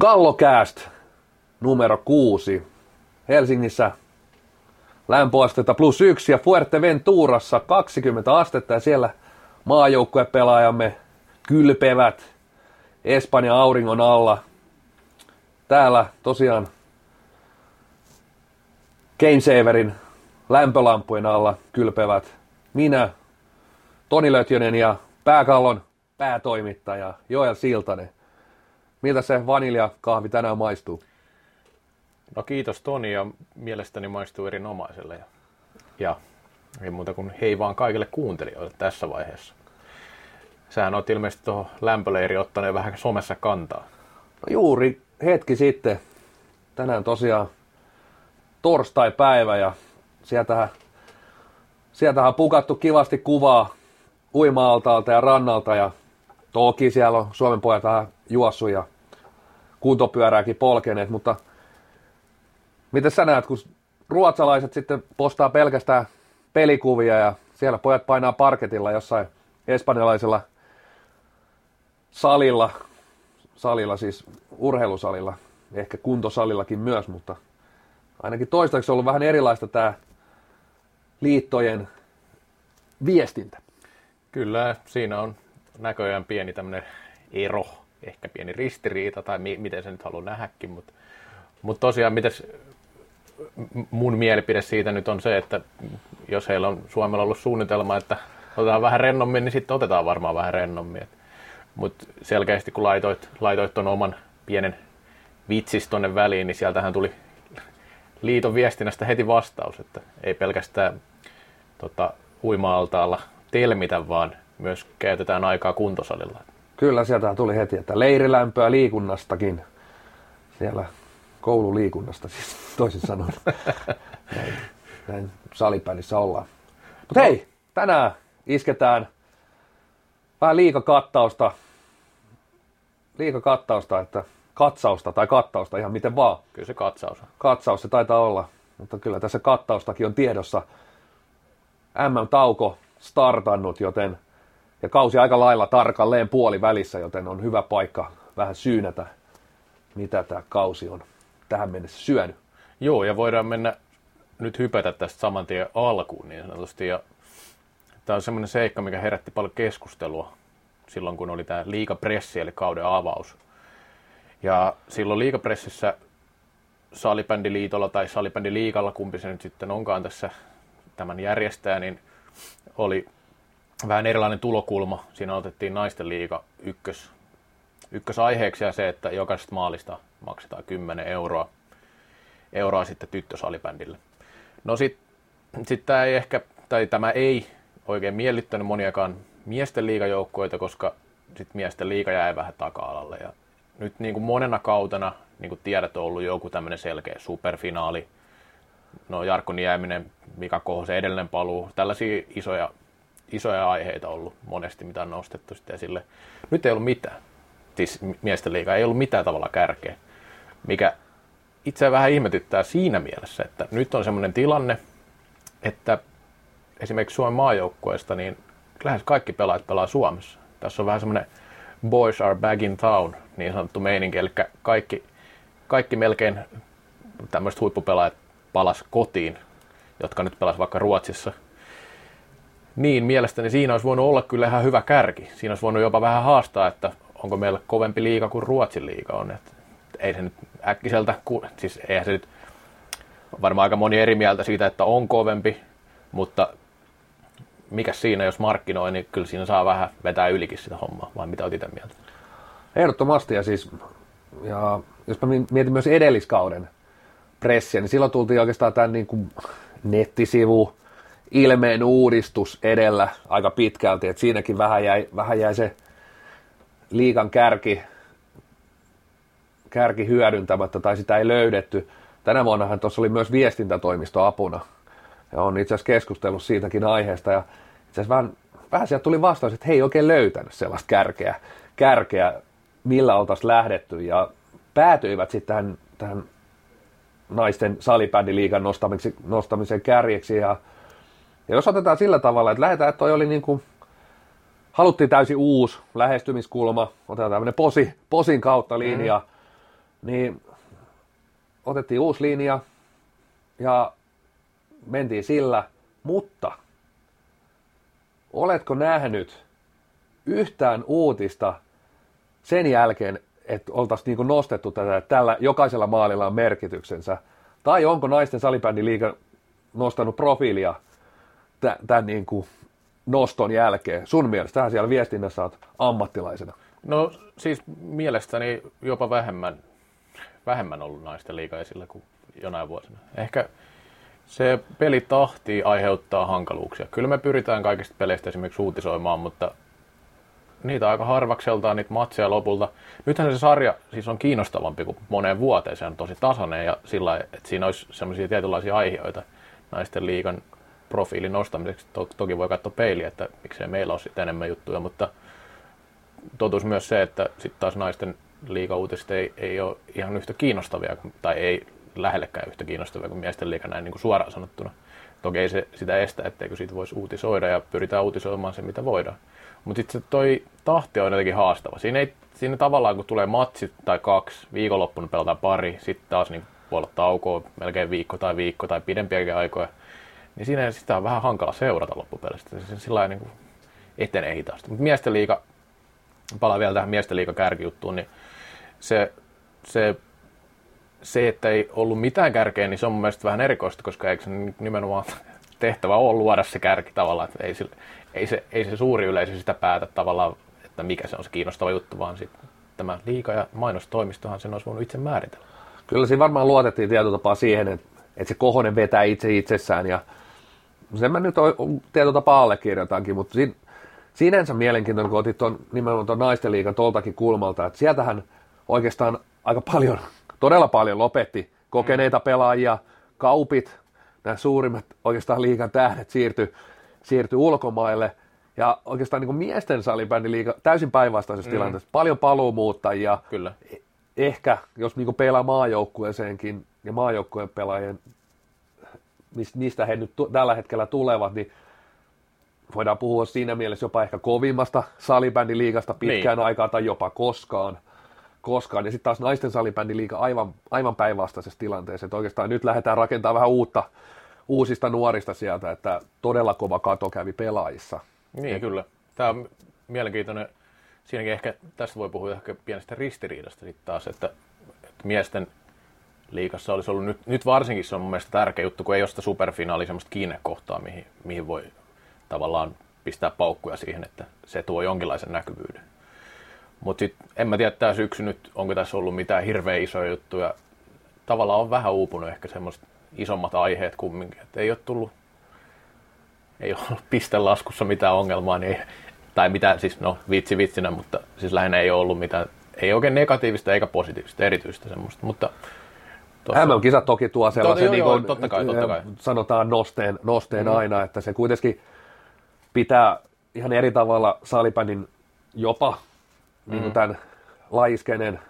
Kallokääst numero kuusi. Helsingissä lämpöastetta plus yksi ja Fuerteventurassa 20 astetta ja siellä maajoukkuepelaajamme kylpevät Espanjan auringon alla. Täällä tosiaan Saverin lämpölampujen alla kylpevät minä, Toni Lötjönen ja pääkallon päätoimittaja Joel Siltanen. Miltä se vaniljakahvi tänään maistuu? No kiitos Toni ja mielestäni maistuu erinomaiselle. Ja, ja ei muuta kuin hei vaan kaikille kuuntelijoille tässä vaiheessa. Sähän oot ilmeisesti tuohon lämpöleiri ottaneen vähän somessa kantaa. No juuri hetki sitten. Tänään tosiaan torstai-päivä ja sieltähän, sieltähän on pukattu kivasti kuvaa uima-altaalta ja rannalta ja toki siellä on Suomen pojat vähän juossut ja kuntopyörääkin polkeneet, mutta miten sä näet, kun ruotsalaiset sitten postaa pelkästään pelikuvia ja siellä pojat painaa parketilla jossain espanjalaisella salilla, salilla siis urheilusalilla, ehkä kuntosalillakin myös, mutta ainakin toistaiseksi on ollut vähän erilaista tämä liittojen viestintä. Kyllä, siinä on näköjään pieni tämmöinen ero, ehkä pieni ristiriita tai mi- miten se nyt haluaa nähdäkin, mutta, mutta tosiaan mites mun mielipide siitä nyt on se, että jos heillä on Suomella ollut suunnitelma, että otetaan vähän rennommin, niin sitten otetaan varmaan vähän rennommin. Mutta selkeästi kun laitoit, laitoit ton oman pienen vitsis tonne väliin, niin sieltähän tuli liiton viestinnästä heti vastaus, että ei pelkästään tota, uima-altaalla telmitä, vaan myös käytetään aikaa kuntosalilla. Kyllä, sieltä tuli heti, että leirilämpöä liikunnastakin. Siellä koululiikunnasta siis toisin sanoen. näin, näin salipänissä ollaan. Mutta hei, tänään isketään vähän liikakattausta. Liikakattausta, että katsausta tai kattausta ihan miten vaan. Kyllä se katsaus on. Katsaus se taitaa olla, mutta kyllä tässä kattaustakin on tiedossa. MM-tauko startannut, joten ja kausi aika lailla tarkalleen puoli välissä, joten on hyvä paikka vähän syynätä, mitä tämä kausi on tähän mennessä syönyt. Joo, ja voidaan mennä nyt hypätä tästä saman tien alkuun niin sanotusti. Ja tämä on semmoinen seikka, mikä herätti paljon keskustelua silloin, kun oli tämä liikapressi, eli kauden avaus. Ja silloin liikapressissä salibändiliitolla tai salibändiliikalla, kumpi se nyt sitten onkaan tässä tämän järjestää, niin oli vähän erilainen tulokulma. Siinä otettiin naisten liiga ykkös, ykkösaiheeksi ja se, että jokaisesta maalista maksetaan 10 euroa, euroa sitten tyttösalibändille. No sitten sit tämä ei ehkä, tai tämä ei oikein miellyttänyt moniakaan miesten liigajoukkoita, koska sitten miesten liiga jäi vähän taka-alalle. Ja nyt niin kuin monena kautena, niin kuin tiedät, on ollut joku tämmöinen selkeä superfinaali. No Jarkko Nieminen, Mika Kohosen edellinen paluu, tällaisia isoja, isoja aiheita ollut monesti, mitä on nostettu sitten esille. Nyt ei ollut mitään. Siis miesten liiga ei ollut mitään tavalla kärkeä mikä itse vähän ihmetyttää siinä mielessä, että nyt on semmoinen tilanne, että esimerkiksi Suomen maajoukkueesta, niin lähes kaikki pelaajat pelaa Suomessa. Tässä on vähän semmoinen boys are back in town, niin sanottu meininki, eli kaikki, kaikki melkein tämmöiset huippupelaajat palas kotiin, jotka nyt pelas vaikka Ruotsissa. Niin, mielestäni siinä olisi voinut olla kyllä ihan hyvä kärki. Siinä olisi voinut jopa vähän haastaa, että onko meillä kovempi liiga kuin Ruotsin liiga on. Että ei se nyt äkkiseltä, siis eihän se nyt, varmaan aika moni eri mieltä siitä, että on kovempi, mutta mikä siinä, jos markkinoi, niin kyllä siinä saa vähän vetää ylikin sitä hommaa, vai mitä olet itse mieltä? Ehdottomasti, ja siis, ja jos mä mietin myös edelliskauden pressiä, niin silloin tultiin oikeastaan tämän niin kuin nettisivu, ilmeen uudistus edellä aika pitkälti, että siinäkin vähän jäi, vähän jäi se liikan kärki kärki hyödyntämättä tai sitä ei löydetty. Tänä vuonnahan tuossa oli myös viestintätoimisto apuna. Ja on itse asiassa keskustellut siitäkin aiheesta. Ja itse vähän, vähän sieltä tuli vastaus, että he ei oikein löytänyt sellaista kärkeä, kärkeä millä oltaisiin lähdetty. Ja päätyivät sitten tähän, tähän naisten salibändiliigan nostamisen, nostamisen kärjeksi. Ja, ja jos otetaan sillä tavalla, että lähdetään, että toi oli niin kuin, haluttiin täysin uusi lähestymiskulma, otetaan tämmöinen posi, posin kautta linja, mm niin otettiin uusi linja ja mentiin sillä, mutta oletko nähnyt yhtään uutista sen jälkeen, että oltaisiin niin nostettu tätä, että tällä jokaisella maalilla on merkityksensä, tai onko naisten salibändin liiga nostanut profiilia tämän niin kuin noston jälkeen? Sun mielestä tähän siellä viestinnässä olet ammattilaisena. No siis mielestäni jopa vähemmän, vähemmän ollut naisten liiga esillä kuin jonain vuosina. Ehkä se pelitahti aiheuttaa hankaluuksia. Kyllä me pyritään kaikista peleistä esimerkiksi uutisoimaan, mutta niitä aika harvakseltaan niitä matseja lopulta. Nythän se sarja siis on kiinnostavampi kuin moneen vuoteen. Se on tosi tasainen ja sillä että siinä olisi sellaisia tietynlaisia aiheita naisten liigan profiilin nostamiseksi. Toki voi katsoa peiliä, että miksei meillä ole sitten enemmän juttuja, mutta totuus myös se, että sitten taas naisten liigauutiset ei, ei ole ihan yhtä kiinnostavia, tai ei lähellekään yhtä kiinnostavia kuin miesten liiga näin niin kuin suoraan sanottuna. Toki ei se sitä estä, etteikö siitä voisi uutisoida ja pyritään uutisoimaan se, mitä voidaan. Mutta sitten toi tahti on jotenkin haastava. Siinä, ei, siinä tavallaan, kun tulee matsi tai kaksi, viikonloppuna pelataan pari, sitten taas niin voi olla taukoa melkein viikko tai viikko tai pidempiäkin aikoja, niin siinä sitä on vähän hankala seurata loppupeleissä. Se sillä niin kuin etenee hitaasti. Mutta miesten liiga, palaan vielä tähän miesten liiga kärkijuttuun, niin se, se, se, että ei ollut mitään kärkeä, niin se on mun mielestä vähän erikoista, koska eikö se nimenomaan tehtävä ole luoda se kärki tavallaan, että ei, sille, ei, se, ei se suuri yleisö sitä päätä tavallaan, että mikä se on se kiinnostava juttu, vaan sitten tämä liika- ja mainostoimistohan sen olisi voinut itse määritellä. Kyllä siinä varmaan luotettiin tietyllä tapaa siihen, että, että se kohonen vetää itse itsessään ja sen mä nyt tietyllä tapaa allekirjoitankin, mutta siinä, sinänsä mielenkiintoinen, kun otit ton, nimenomaan tuon naisten liikan toltakin kulmalta, että sieltähän oikeastaan aika paljon, todella paljon lopetti kokeneita mm. pelaajia, kaupit, nämä suurimmat oikeastaan liikan tähdet siirtyi siirtyi ulkomaille. Ja oikeastaan niin miesten salibändiliiga täysin päinvastaisessa mm. tilanteessa. Paljon paluumuuttajia. Kyllä. E- ehkä, jos niin pelaa maajoukkueeseenkin ja maajoukkueen pelaajien, mistä he nyt tällä hetkellä tulevat, niin voidaan puhua siinä mielessä jopa ehkä kovimmasta salibändiliigasta pitkään niin. aikaa tai jopa koskaan. koskaan. Ja sitten taas naisten salibändiliiga aivan, aivan päinvastaisessa tilanteessa. Että oikeastaan nyt lähdetään rakentamaan vähän uutta, uusista nuorista sieltä, että todella kova kato kävi pelaajissa. Niin, Et... kyllä. Tämä on mielenkiintoinen. Siinäkin ehkä, tästä voi puhua ehkä pienestä ristiriidasta sitten taas, että, että miesten liikassa olisi ollut nyt, nyt varsinkin se on mun mielestä tärkeä juttu, kun ei ole sitä superfinaalia semmoista kiinnekohtaa, mihin, mihin voi tavallaan pistää paukkuja siihen, että se tuo jonkinlaisen näkyvyyden. Mutta sitten en mä tiedä tämä syksy nyt, onko tässä ollut mitään hirveän isoja juttuja. Tavallaan on vähän uupunut ehkä semmoista isommat aiheet kumminkin. Et ei ole tullut, ei ole ollut pistelaskussa mitään ongelmaa, niin ei, tai mitään, siis no vitsi vitsinä, mutta siis lähinnä ei ole ollut mitään, ei oikein negatiivista eikä positiivista, erityistä semmoista, mutta MM-kisat toki tuo sellaisen, to, niin kuin, totta kai, totta kai. sanotaan nosteen, nosteen mm. aina, että se kuitenkin pitää ihan eri tavalla salipänin jopa mm. niin kuin tämän laiskenen,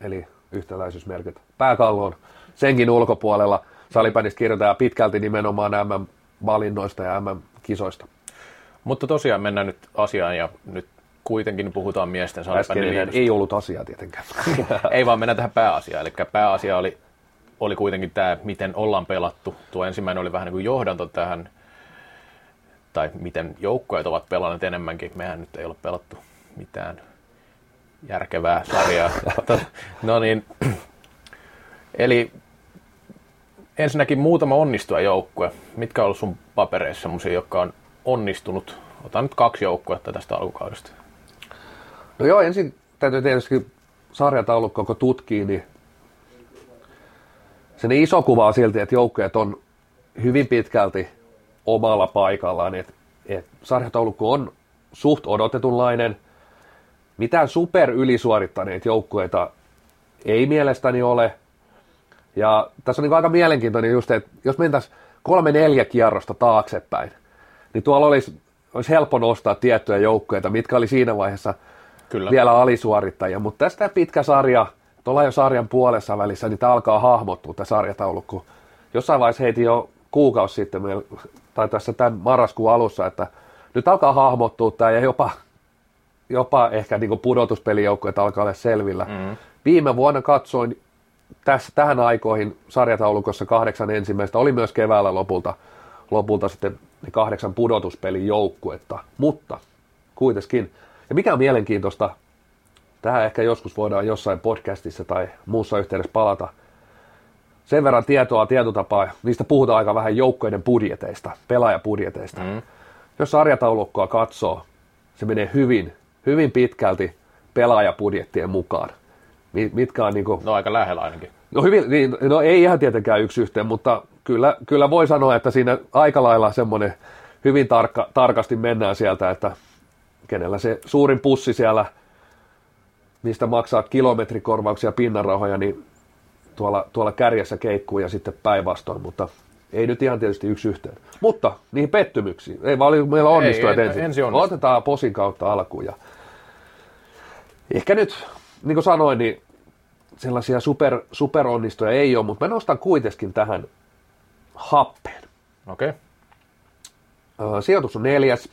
eli yhtäläisyysmerkit pääkalloon senkin ulkopuolella – salibändistä kirjoitetaan pitkälti nimenomaan MM-valinnoista ja MM-kisoista. Mutta tosiaan mennään nyt asiaan ja nyt kuitenkin puhutaan miesten salibändin ei ollut asia tietenkään. ei vaan mennä tähän pääasiaan. Eli pääasia oli, oli kuitenkin tämä, miten ollaan pelattu. Tuo ensimmäinen oli vähän niin kuin johdanto tähän, tai miten joukkueet ovat pelanneet enemmänkin. Mehän nyt ei ole pelattu mitään järkevää sarjaa. no niin, eli ensinnäkin muutama onnistua joukkue. Mitkä on ollut sun papereissa semmoisia, jotka on onnistunut? Otan nyt kaksi joukkuetta tästä alkukaudesta. No joo, ensin täytyy tietysti sarjataulukko, kun tutkii, niin sen iso kuva on silti, että joukkueet on hyvin pitkälti omalla paikallaan. Et, et sarjataulukko on suht odotetunlainen. Mitään super ylisuorittaneita joukkueita ei mielestäni ole – ja tässä on niin aika mielenkiintoinen just, että jos mentäisiin kolme neljä kierrosta taaksepäin, niin tuolla olisi, olisi helppo nostaa tiettyjä joukkoja, mitkä oli siinä vaiheessa Kyllä. vielä alisuorittajia. Mutta tästä pitkä sarja, tuolla jo sarjan puolessa välissä, niin tämä alkaa hahmottua tämä sarjataulukko. Jossain vaiheessa heitin jo kuukausi sitten, tai tässä tämän marraskuun alussa, että nyt alkaa hahmottua tämä ja jopa, jopa ehkä niin pudotuspelijoukkoja alkaa olla selvillä. Mm. Viime vuonna katsoin tässä, tähän aikoihin sarjataulukossa kahdeksan ensimmäistä, oli myös keväällä lopulta, lopulta sitten ne kahdeksan pudotuspelin joukkuetta, mutta kuitenkin. Ja mikä on mielenkiintoista, tähän ehkä joskus voidaan jossain podcastissa tai muussa yhteydessä palata, sen verran tietoa, tietotapaa, niistä puhutaan aika vähän joukkoiden budjeteista, pelaajapudjeteista. Mm. Jos sarjataulukkoa katsoo, se menee hyvin, hyvin pitkälti pelaajapudjettien mukaan. Mitkä on niin kuin, No aika lähellä ainakin. No, hyvin, niin, no ei ihan tietenkään yksi yhteen, mutta kyllä, kyllä voi sanoa, että siinä aika lailla semmoinen hyvin tarkka, tarkasti mennään sieltä, että kenellä se suurin pussi siellä, mistä maksaa kilometrikorvauksia pinnanrahoja, niin tuolla, tuolla kärjessä keikkuu ja sitten päinvastoin, mutta ei nyt ihan tietysti yksi yhteen. Mutta niihin pettymyksiin, ei vaan oli meillä onnistujat ei, ensin. ensin Otetaan posin kautta alkuun ja ehkä nyt, niin kuin sanoin, niin sellaisia super, superonnistuja ei ole, mutta mä nostan kuitenkin tähän happeen. Okei. Okay. Sijoitus on neljäs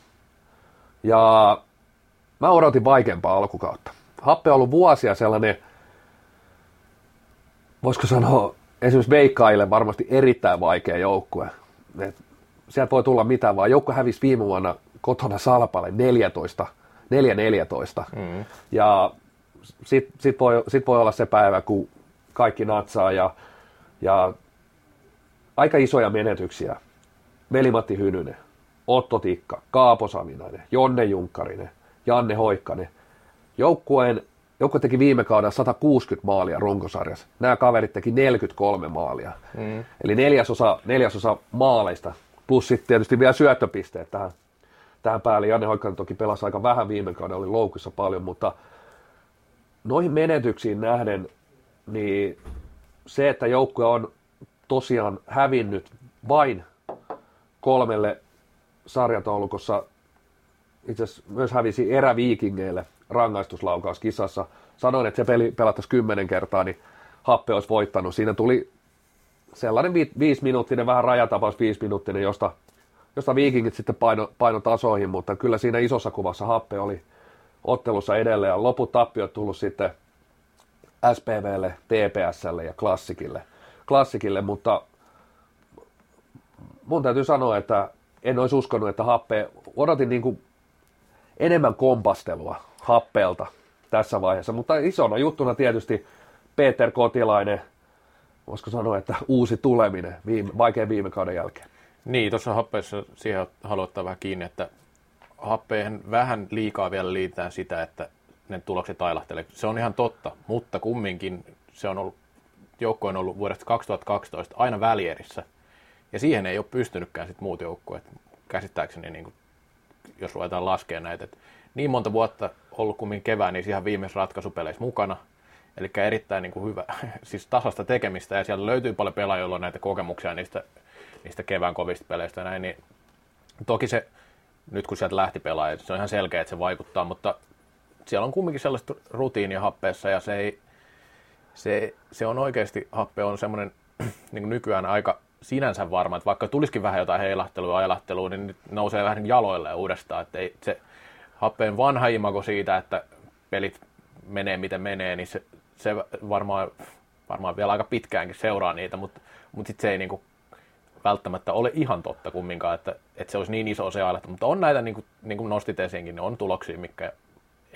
ja mä odotin vaikeampaa alkukautta. Happe on ollut vuosia sellainen, voisiko sanoa, esimerkiksi Veikkaille varmasti erittäin vaikea joukkue. Et sieltä voi tulla mitään, vaan joukko hävisi viime vuonna kotona Salpalle 14, 4-14. Mm. Ja sitten sit voi, sit voi olla se päivä, kun kaikki natsaa ja, ja aika isoja menetyksiä. Velimatti Hynynen, Otto Tikka, Kaapo Savinainen, Jonne Junkkarinen, Janne Hoikkanen. Joukkueen, joukkue teki viime kaudella 160 maalia runkosarjassa. Nämä kaverit teki 43 maalia. Mm. Eli neljäsosa, neljäsosa maaleista, plus sitten tietysti vielä syöttöpisteet tähän, tähän päälle. Janne Hoikkanen toki pelasi aika vähän viime kaudella, oli loukussa paljon, mutta noihin menetyksiin nähden, niin se, että joukkue on tosiaan hävinnyt vain kolmelle sarjataulukossa, itse asiassa myös hävisi eräviikingeille rangaistuslaukauskisassa. Sanoin, että se peli pelattaisi kymmenen kertaa, niin Happe olisi voittanut. Siinä tuli sellainen vi- viisiminuuttinen, vähän rajatapaus viisiminuuttinen, josta, josta viikingit sitten paino, paino tasoihin, mutta kyllä siinä isossa kuvassa Happe oli ottelussa edelleen. Loput tappiot tullut sitten SPVlle, TPSlle ja Klassikille. Klassikille, mutta mun täytyy sanoa, että en olisi uskonut, että happe, odotin niin kuin enemmän kompastelua happeelta tässä vaiheessa, mutta isona juttuna tietysti Peter Kotilainen, voisiko sanoa, että uusi tuleminen viime, vaikean viime kauden jälkeen. Niin, tuossa happeessa siihen haluan vähän kiinni, että happeen vähän liikaa vielä liitetään sitä, että ne tulokset ailahtelee. Se on ihan totta, mutta kumminkin se on ollut, joukko on ollut vuodesta 2012 aina välierissä. Ja siihen ei ole pystynytkään sit muut joukkueet, käsittääkseni, niin kuin, jos ruvetaan laskea näitä. Et niin monta vuotta ollut kummin kevään, niin ihan viimeisessä ratkaisupeleissä mukana. Eli erittäin niin kuin hyvä, siis tasasta tekemistä, ja siellä löytyy paljon pelaajia, joilla on näitä kokemuksia niistä, niistä kevään kovista peleistä näin, niin toki se, nyt kun sieltä lähti pelaaja, se on ihan selkeä, että se vaikuttaa, mutta siellä on kumminkin sellaista rutiinia happeessa, ja se, ei, se, se on oikeasti, happe on semmoinen niin nykyään aika sinänsä varma, että vaikka tulisikin vähän jotain heilahtelua ja ajelahtelua, niin nyt nousee vähän jaloille uudestaan, että ei, se happeen vanha imago siitä, että pelit menee miten menee, niin se, se varmaan, varmaan vielä aika pitkäänkin seuraa niitä, mutta, mutta sitten se ei niinku välttämättä ole ihan totta kumminkaan, että, että se olisi niin iso se ajattelu. Mutta on näitä, niin kuin, niin kuin nostit esiinkin, niin on tuloksia, mikä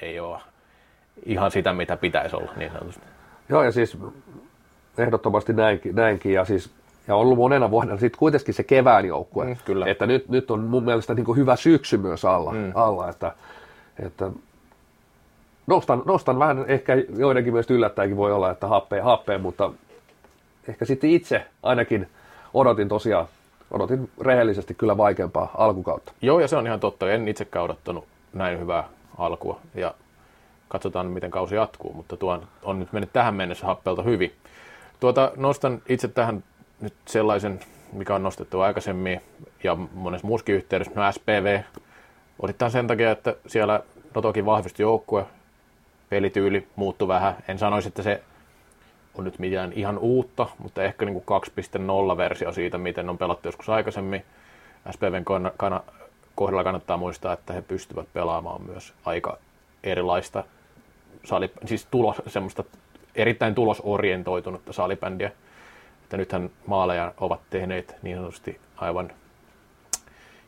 ei ole ihan sitä, mitä pitäisi olla niin sanotusti. Joo, ja siis ehdottomasti näinkin, näinkin ja siis ja ollut monena vuonna sitten kuitenkin se kevään joukkue. Mm, kyllä. Että nyt, nyt on mun mielestä niin kuin hyvä syksy myös alla, mm. alla että, että nostan, nostan vähän, ehkä joidenkin myös yllättäjäkin voi olla, että happea, happea, mutta ehkä sitten itse ainakin odotin tosiaan, odotin rehellisesti kyllä vaikeampaa alkukautta. Joo, ja se on ihan totta. En itsekään odottanut näin hyvää alkua, ja katsotaan, miten kausi jatkuu, mutta tuo on nyt mennyt tähän mennessä happelta hyvin. Tuota, nostan itse tähän nyt sellaisen, mikä on nostettu aikaisemmin ja monessa muuskin yhteydessä, no SPV, osittain sen takia, että siellä no toki vahvisti joukkue, pelityyli muuttui vähän. En sanoisi, että se on nyt mitään ihan uutta, mutta ehkä niin kuin 2.0-versio siitä, miten on pelattu joskus aikaisemmin. SPVn kohdalla kannattaa muistaa, että he pystyvät pelaamaan myös aika erilaista sali, siis tulos, semmoista erittäin tulosorientoitunutta salibändiä. Että nythän maaleja ovat tehneet niin sanotusti aivan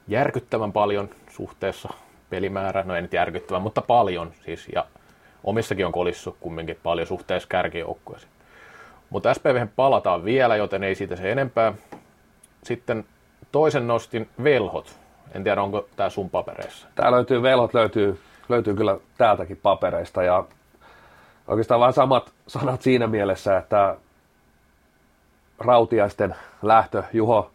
järkyttävän paljon suhteessa pelimäärä, no ei nyt järkyttävän, mutta paljon siis, ja omissakin on kolissu kumminkin paljon suhteessa kärkijoukkueeseen. Mutta SPV palataan vielä, joten ei siitä se enempää. Sitten toisen nostin velhot. En tiedä, onko tämä sun papereissa. Tää löytyy, velhot löytyy, löytyy kyllä täältäkin papereista ja oikeastaan vähän samat sanat siinä mielessä, että Rautiaisten lähtö, Juho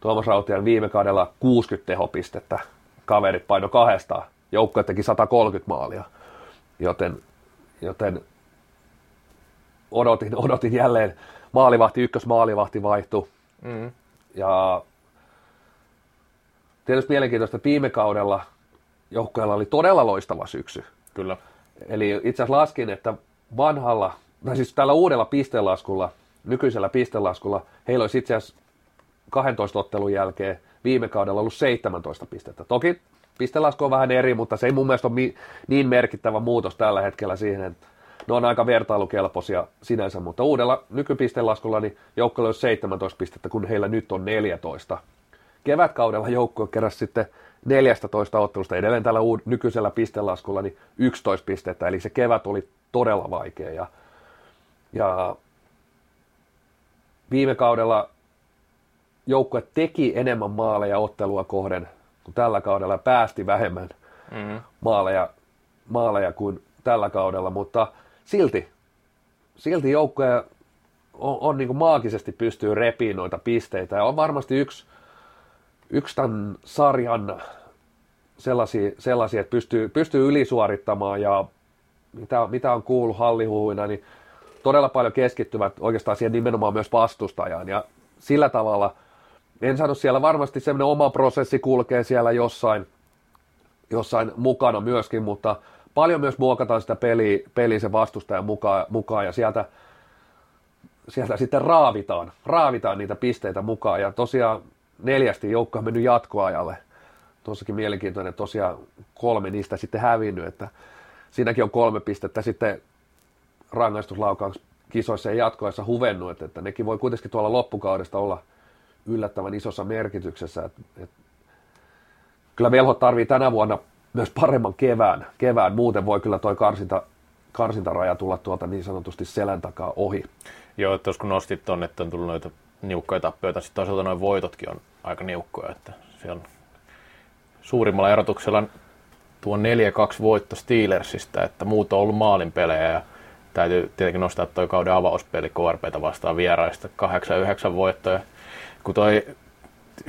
Tuomas Rautian viime kaudella 60 tehopistettä, kaverit paino kahdesta, joukkue teki 130 maalia, joten, joten odotin, odotin jälleen maalivahti, ykkösmaalivahti vaihtui. Mm. Ja tietysti mielenkiintoista, että viime kaudella joukkueella oli todella loistava syksy. Kyllä. Eli itse asiassa laskin, että vanhalla, tai siis tällä uudella pistelaskulla, nykyisellä pistelaskulla, heillä olisi itse asiassa 12 ottelun jälkeen viime kaudella ollut 17 pistettä. Toki pistelasku on vähän eri, mutta se ei mun mielestä ole niin merkittävä muutos tällä hetkellä siihen, että ne on aika vertailukelpoisia sinänsä, mutta uudella nykypistelaskulla niin joukkueella olisi 17 pistettä, kun heillä nyt on 14. Kevätkaudella joukkue keräsi sitten 14 ottelusta edelleen tällä uud- nykyisellä pistelaskulla niin 11 pistettä, eli se kevät oli todella vaikea. Ja, ja viime kaudella joukkue teki enemmän maaleja ottelua kohden kuin tällä kaudella päästi vähemmän mm-hmm. maaleja, maaleja kuin tällä kaudella, mutta silti, silti joukkue on, on niin kuin maagisesti pystyy repiin noita pisteitä ja on varmasti yksi, yksi tämän sarjan sellaisia, sellaisia että pystyy, pystyy ylisuorittamaan ja mitä, mitä on kuullut hallihuina, niin todella paljon keskittyvät oikeastaan siihen nimenomaan myös vastustajaan. Ja sillä tavalla – en sano siellä varmasti semmoinen oma prosessi kulkee siellä jossain, jossain mukana myöskin, mutta paljon myös muokataan sitä peliä, peliä sen vastustajan mukaan, mukaan ja sieltä, sieltä sitten raavitaan, raavitaan niitä pisteitä mukaan. Ja tosiaan neljästi joukko on mennyt jatkoajalle. Tuossakin mielenkiintoinen, tosiaan kolme niistä sitten hävinnyt, että siinäkin on kolme pistettä. Sitten rangaistuslaukaus kisoissa ja jatkoissa huvennut, että nekin voi kuitenkin tuolla loppukaudesta olla – yllättävän isossa merkityksessä. Et, et, kyllä velhot tarvii tänä vuonna myös paremman kevään. kevään. Muuten voi kyllä toi karsinta, karsintaraja tulla tuolta niin sanotusti selän takaa ohi. Joo, että kun nostit tuonne, että on tullut noita niukkoja tappioita, sitten toisaalta noin voitotkin on aika niukkoja, että se on suurimmalla erotuksella tuo 4-2 voitto Steelersistä, että muut on ollut maalin pelejä ja täytyy tietenkin nostaa tuo kauden avauspeli KRPtä vastaan vieraista 8-9 voittoja kun toi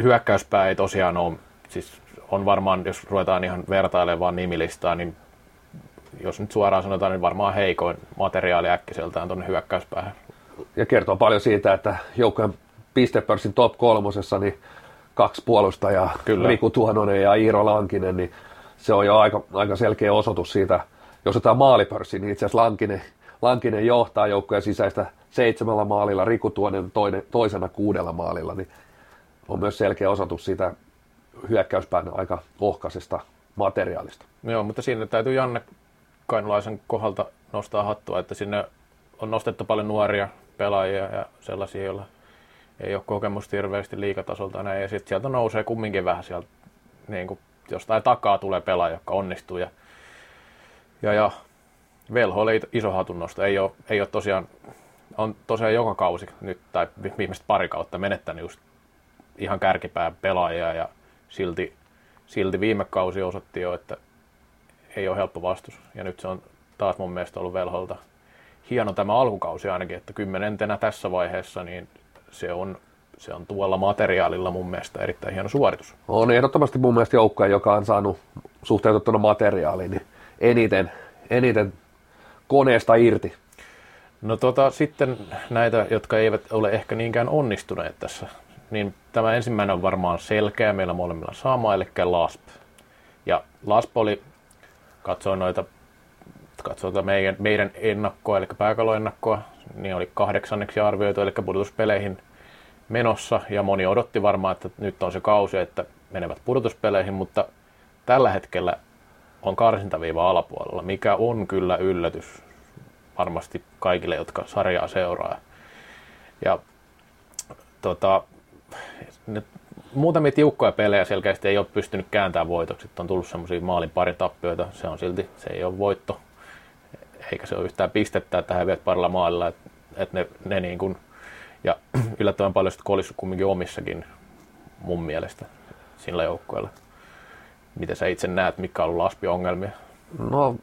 hyökkäyspää ei tosiaan ole, siis on varmaan, jos ruvetaan ihan vertailemaan nimilistaa, niin jos nyt suoraan sanotaan, niin varmaan heikoin materiaali äkkiseltään tuonne hyökkäyspäähän. Ja kertoo paljon siitä, että joukkojen pistepörssin top kolmosessa, niin kaksi puolustajaa, Kyllä. Riku Tuhanonen ja Iiro Lankinen, niin se on jo aika, aika selkeä osoitus siitä. Jos otetaan maalipörssi, niin itse asiassa Lankinen, Lankinen johtaa joukkojen sisäistä seitsemällä maalilla, Riku Tuonen toinen, toisena kuudella maalilla, niin on myös selkeä osoitus siitä hyökkäyspään aika ohkaisesta materiaalista. Joo, mutta siinä täytyy Janne Kainulaisen kohdalta nostaa hattua, että sinne on nostettu paljon nuoria pelaajia ja sellaisia, joilla ei ole kokemusta hirveästi liikatasolta näin, ja sitten sieltä nousee kumminkin vähän sieltä, niin kuin jostain takaa tulee pelaaja, joka onnistuu, ja, ja, ja Velho oli iso hatunnosto, ei ole, ei ole tosiaan on tosiaan joka kausi nyt, tai viimeiset pari kautta menettänyt just ihan kärkipään pelaajia ja silti, silti viime kausi osoitti jo, että ei ole helppo vastus. Ja nyt se on taas mun mielestä ollut velholta hieno tämä alkukausi ainakin, että kymmenentenä tässä vaiheessa, niin se on, se on tuolla materiaalilla mun mielestä erittäin hieno suoritus. On ehdottomasti mun mielestä joukkoja, joka on saanut suhteutettuna materiaaliin niin eniten, eniten koneesta irti. No tota, sitten näitä, jotka eivät ole ehkä niinkään onnistuneet tässä, niin tämä ensimmäinen on varmaan selkeä meillä molemmilla sama, eli LASP. Ja LASP oli, katsoin noita, katsoin meidän, meidän ennakkoa, eli pääkaloennakkoa, niin oli kahdeksanneksi arvioitu, eli pudotuspeleihin menossa, ja moni odotti varmaan, että nyt on se kausi, että menevät pudotuspeleihin, mutta tällä hetkellä on karsintaviiva alapuolella, mikä on kyllä yllätys varmasti kaikille, jotka sarjaa seuraa. Ja tota, ne, muutamia tiukkoja pelejä selkeästi ei ole pystynyt kääntämään voitoksi. On tullut semmoisia maalin pari tappioita, se on silti, se ei ole voitto. Eikä se ole yhtään pistettä, että häviät parilla maalilla, että, että ne, ne niin kuin, ja yllättävän paljon sitten kolissut kumminkin omissakin mun mielestä sillä joukkueella. Miten sä itse näet, mikä on ollut Laspi-ongelmia? No,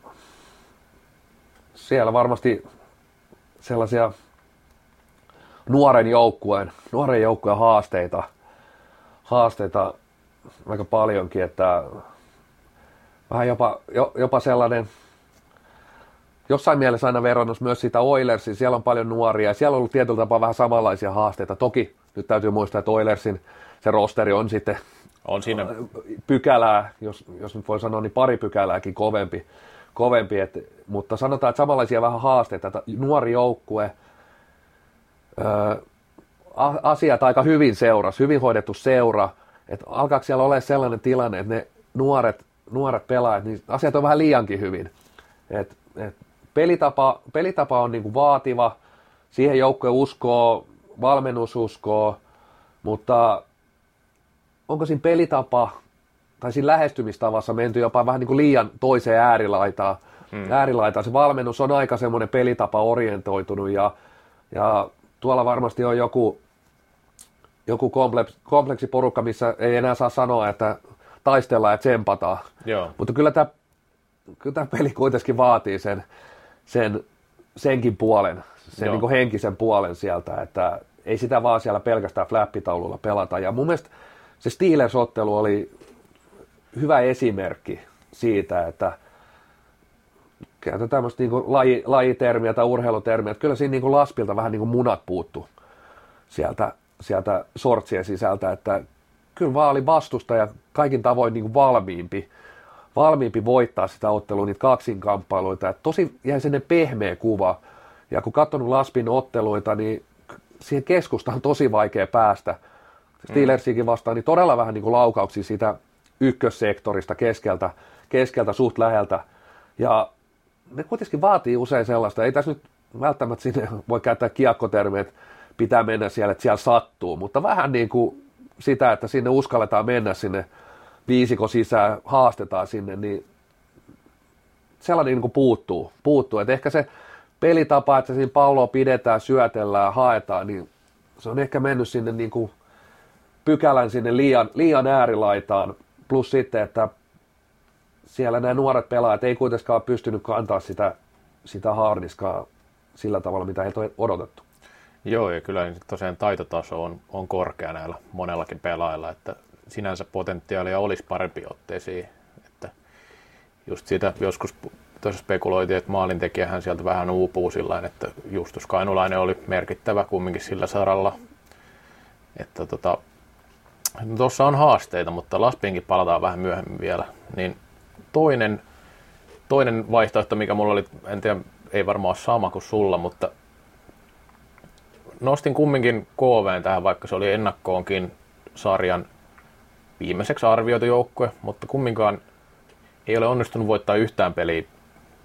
siellä varmasti sellaisia nuoren joukkueen, nuoren joukkueen haasteita, haasteita aika paljonkin, että vähän jopa, jopa sellainen, jossain mielessä aina verrannus myös sitä Oilersin, siellä on paljon nuoria ja siellä on ollut tietyllä tapaa vähän samanlaisia haasteita. Toki nyt täytyy muistaa, että Oilersin se rosteri on sitten on siinä. pykälää, jos, jos nyt voi sanoa, niin pari pykälääkin kovempi, kovempi et, mutta sanotaan, että samanlaisia vähän haasteita, että nuori joukkue, ö, asiat aika hyvin seuras, hyvin hoidettu seura, että alkaako siellä olla sellainen tilanne, että ne nuoret, nuoret pelaajat, niin asiat on vähän liiankin hyvin. Et, et pelitapa, pelitapa on niinku vaativa, siihen joukkue uskoo, valmennus uskoo, mutta onko siinä pelitapa tai siinä lähestymistavassa menty jopa vähän niin kuin liian toiseen äärilaitaan. Hmm. äärilaitaan. Se valmennus on aika semmoinen pelitapa orientoitunut ja, ja tuolla varmasti on joku, joku kompleks, kompleksiporukka, missä ei enää saa sanoa, että taistellaan ja tsempataan. Joo. Mutta kyllä tämä, kyllä tämä peli kuitenkin vaatii sen, sen senkin puolen, sen niin kuin henkisen puolen sieltä, että ei sitä vaan siellä pelkästään flappitaululla pelata. Ja mun mielestä se Steelers-ottelu oli hyvä esimerkki siitä, että käytetään tämmöistä niin laji, lajitermiä tai urheilutermiä, että kyllä siinä niin kuin Laspilta vähän niin kuin munat puuttu sieltä, sieltä sortsien sisältä, että kyllä vaan oli vastustaja kaikin tavoin niin kuin valmiimpi, valmiimpi voittaa sitä ottelua, niitä kaksinkamppailuita. Että tosi jäi sinne pehmeä kuva. Ja kun katsonut Laspin otteluita, niin siihen keskustaan on tosi vaikea päästä. Steelersikin vastaan, niin todella vähän niin kuin laukauksia siitä ykkössektorista keskeltä, keskeltä suht läheltä. Ja ne kuitenkin vaatii usein sellaista, ei tässä nyt välttämättä sinne voi käyttää kiekkotermiä, että pitää mennä siellä, että siellä sattuu, mutta vähän niin kuin sitä, että sinne uskalletaan mennä sinne viisiko sisään, haastetaan sinne, niin sellainen niin kuin puuttuu, puuttuu. että ehkä se pelitapa, että siinä palloa pidetään, syötellään, haetaan, niin se on ehkä mennyt sinne niin kuin pykälän sinne liian, liian äärilaitaan, plus sitten, että siellä nämä nuoret pelaajat ei kuitenkaan pystynyt kantaa sitä, sitä haarniskaa sillä tavalla, mitä heiltä on odotettu. Joo, ja kyllä tosiaan taitotaso on, on korkea näillä monellakin pelaajilla, että sinänsä potentiaalia olisi parempi otteisiin. Että just siitä joskus tuossa spekuloitiin, että maalintekijähän sieltä vähän uupuu sillä että Justus Kainulainen oli merkittävä kumminkin sillä saralla. Että tota, tuossa on haasteita, mutta Laspiinkin palataan vähän myöhemmin vielä. Niin toinen, toinen vaihtoehto, mikä mulla oli, en tiedä, ei varmaan ole sama kuin sulla, mutta nostin kumminkin KV tähän, vaikka se oli ennakkoonkin sarjan viimeiseksi arvioitu joukkue, mutta kumminkaan ei ole onnistunut voittaa yhtään peliä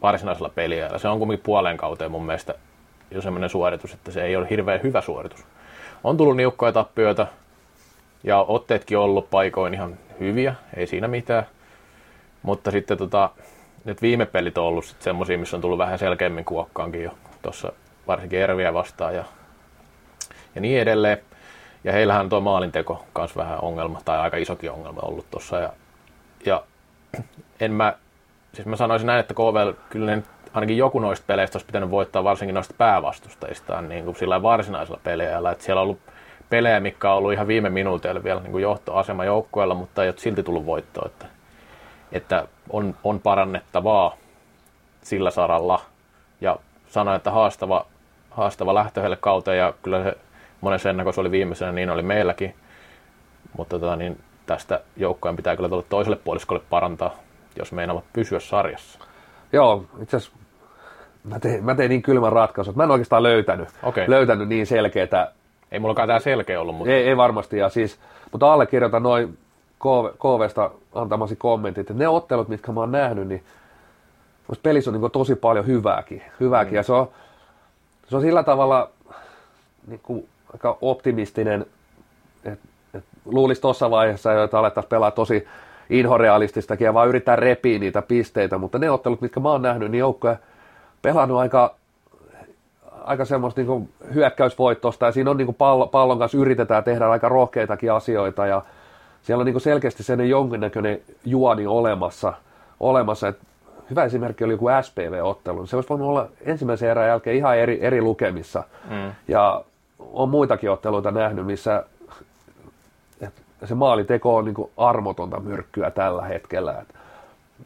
varsinaisella peliä. Se on kumminkin puoleen kauteen mun mielestä jo semmoinen suoritus, että se ei ole hirveän hyvä suoritus. On tullut niukkoja tappioita ja otteetkin on ollut paikoin ihan hyviä, ei siinä mitään. Mutta sitten tota, nyt viime pelit on ollut semmoisia, missä on tullut vähän selkeämmin kuokkaankin jo tuossa varsinkin Erviä vastaan ja, ja niin edelleen. Ja heillähän on tuo maalinteko myös vähän ongelma, tai aika isokin ongelma ollut tuossa. Ja, ja en mä, siis mä sanoisin näin, että KV kyllä ne, ainakin joku noista peleistä olisi pitänyt voittaa varsinkin noista päävastustajistaan niin kuin sillä varsinaisella peleillä. Että siellä on ollut pelejä, mikä on ollut ihan viime minuuteilla vielä niin kuin johtoasema joukkueella, mutta ei ole silti tullut voittoa. Että, että on, on parannettavaa sillä saralla. Ja sanoin, että haastava, haastava lähtö heille kauteen ja kyllä se monessa ennakossa oli viimeisenä, niin oli meilläkin. Mutta tota, niin tästä joukkojen pitää kyllä tuolle toiselle puoliskolle parantaa, jos meinaavat pysyä sarjassa. Joo, itse asiassa mä tein, mä tein niin kylmän ratkaisun, että mä en oikeastaan löytänyt, okay. löytänyt niin selkeää. Ei mullakaan tämä selkeä ollut. Mutta... Ei, ei varmasti, ja siis, mutta allekirjoitan noin KV, KVsta antamasi kommentit, että ne ottelut, mitkä mä oon nähnyt, niin pelissä on niin tosi paljon hyvääkin, hyvääkin mm. ja se on, se on sillä tavalla niin kuin, aika optimistinen, että et luulisi tuossa vaiheessa, että alettaisiin pelaa tosi inhorealististakin ja vaan yrittää repiä niitä pisteitä, mutta ne ottelut, mitkä mä oon nähnyt, niin joukkoja pelannut aika, aika semmoista niin hyökkäysvoittosta ja siinä on niin pallo, pallon kanssa yritetään tehdä aika rohkeitakin asioita ja siellä on niin selkeästi sen jonkinnäköinen juoni olemassa, olemassa että hyvä esimerkki oli joku SPV-ottelu. Se olisi voinut olla ensimmäisen erän jälkeen ihan eri, eri lukemissa. Mm. Ja on muitakin otteluita nähnyt, missä se maaliteko on niin armotonta myrkkyä tällä hetkellä. Et,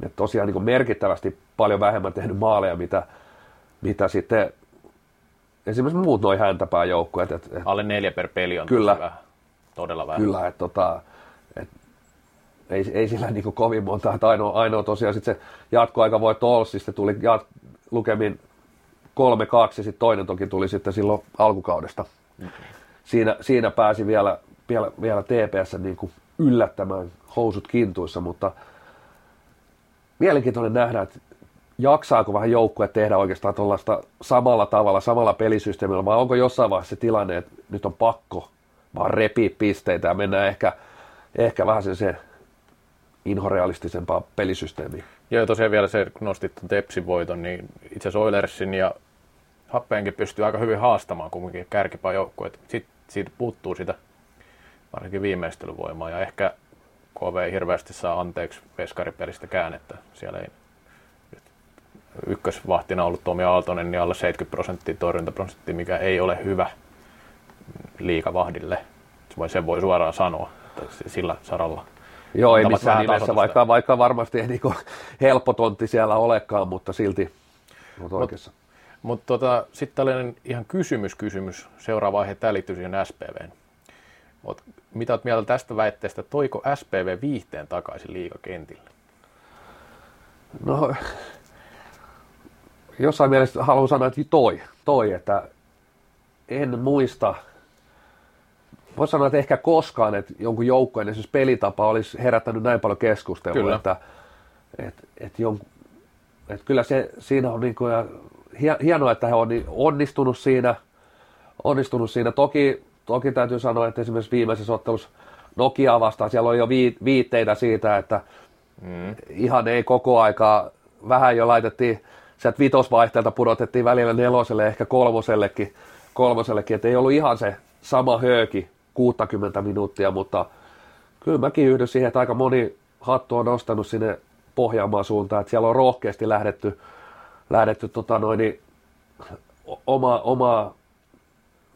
et tosiaan niin merkittävästi paljon vähemmän tehnyt maaleja, mitä, mitä sitten esimerkiksi muut noin häntäpää joukkueet. Et, et, Alle neljä per peli on kyllä, vähän, todella vähän. Kyllä, että tota, et, ei, ei sillä niin kovin monta, että ainoa, ainoa tosiaan sitten se jatkoaika voi Tolsi, sitten tuli jat, lukemin 3-2 ja sitten toinen toki tuli sitten silloin alkukaudesta. Mm-hmm. Siinä, siinä pääsi vielä, vielä, vielä TPS niin kuin yllättämään housut kintuissa, mutta mielenkiintoinen nähdä, että jaksaako vähän joukkue tehdä oikeastaan tuollaista samalla tavalla, samalla pelisysteemillä, vai onko jossain vaiheessa se tilanne, että nyt on pakko vaan repiä pisteitä ja mennään ehkä, ehkä vähän sen se inhorealistisempaa pelisysteemiä. Joo, tosiaan vielä se, kun nostit Tepsin voiton, niin itse asiassa Oilersin ja Happeenkin pystyy aika hyvin haastamaan kumminkin kärkipää joukkueet. Sitten siitä puuttuu sitä varsinkin viimeistelyvoimaa ja ehkä KV ei hirveästi saa anteeksi veskaripelistä käännettä. Siellä ei ykkösvahtina ollut Tomi Aaltonen, niin alle 70 prosenttia torjuntaprosentti, mikä ei ole hyvä liikavahdille. Sen voi suoraan sanoa sillä saralla. Joo, ei missään nimessä, vaikka, vaikka varmasti ei niin helppo tontti siellä olekaan, mutta silti olet oikeassa. Mutta tota, sitten tällainen ihan kysymys, kysymys. Seuraava aihe, tämä liittyy siihen SPVn. Oot, mitä olet mieltä tästä väitteestä, toiko SPV viihteen takaisin liikakentille? No, jossain mielessä haluan sanoa, että toi, toi että en muista, voisi sanoa, että ehkä koskaan, että jonkun joukkojen esimerkiksi pelitapa olisi herättänyt näin paljon keskustelua, kyllä. että, että, että, jon, että kyllä se siinä on niin kuin, ja hienoa, että he on onnistunut siinä, onnistunut siinä. Toki, toki täytyy sanoa, että esimerkiksi viimeisessä ottelussa Nokia vastaan siellä oli jo viitteitä siitä, että mm. ihan ei koko aikaa, vähän jo laitettiin, sieltä vitosvaihteelta pudotettiin välillä neloselle, ehkä kolmosellekin, kolmosellekin, että ei ollut ihan se sama hööki 60 minuuttia, mutta kyllä mäkin yhdyn siihen, että aika moni hattu on nostanut sinne Pohjanmaan suuntaan, että siellä on rohkeasti lähdetty, lähdetty tota noin, niin, oma, oma,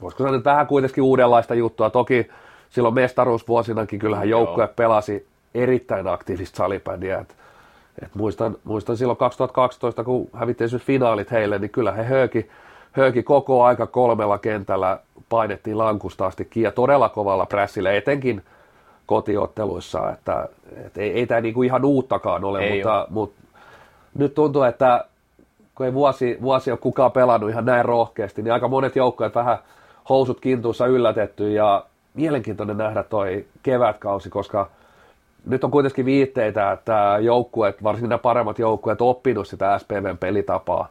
voisiko sanoa, että vähän kuitenkin uudenlaista juttua. Toki silloin mestaruusvuosinakin kyllähän joukkue pelasi erittäin aktiivista salibändiä. Et, et muistan, muistan silloin 2012, kun hävittiin esimerkiksi finaalit heille, niin kyllä he hööki, hööki koko aika kolmella kentällä painettiin lankusta asti ja todella kovalla prässillä, etenkin kotiotteluissa, että, että ei, ei tämä niinku ihan uuttakaan ole, ei mutta, ole. mutta nyt tuntuu, että kun ei vuosi, vuosi ole kukaan pelannut ihan näin rohkeasti, niin aika monet joukkueet vähän housut kintuussa yllätetty ja mielenkiintoinen nähdä toi kevätkausi, koska nyt on kuitenkin viitteitä, että joukkueet, varsinkin nämä paremmat joukkueet, oppinut sitä SPVn pelitapaa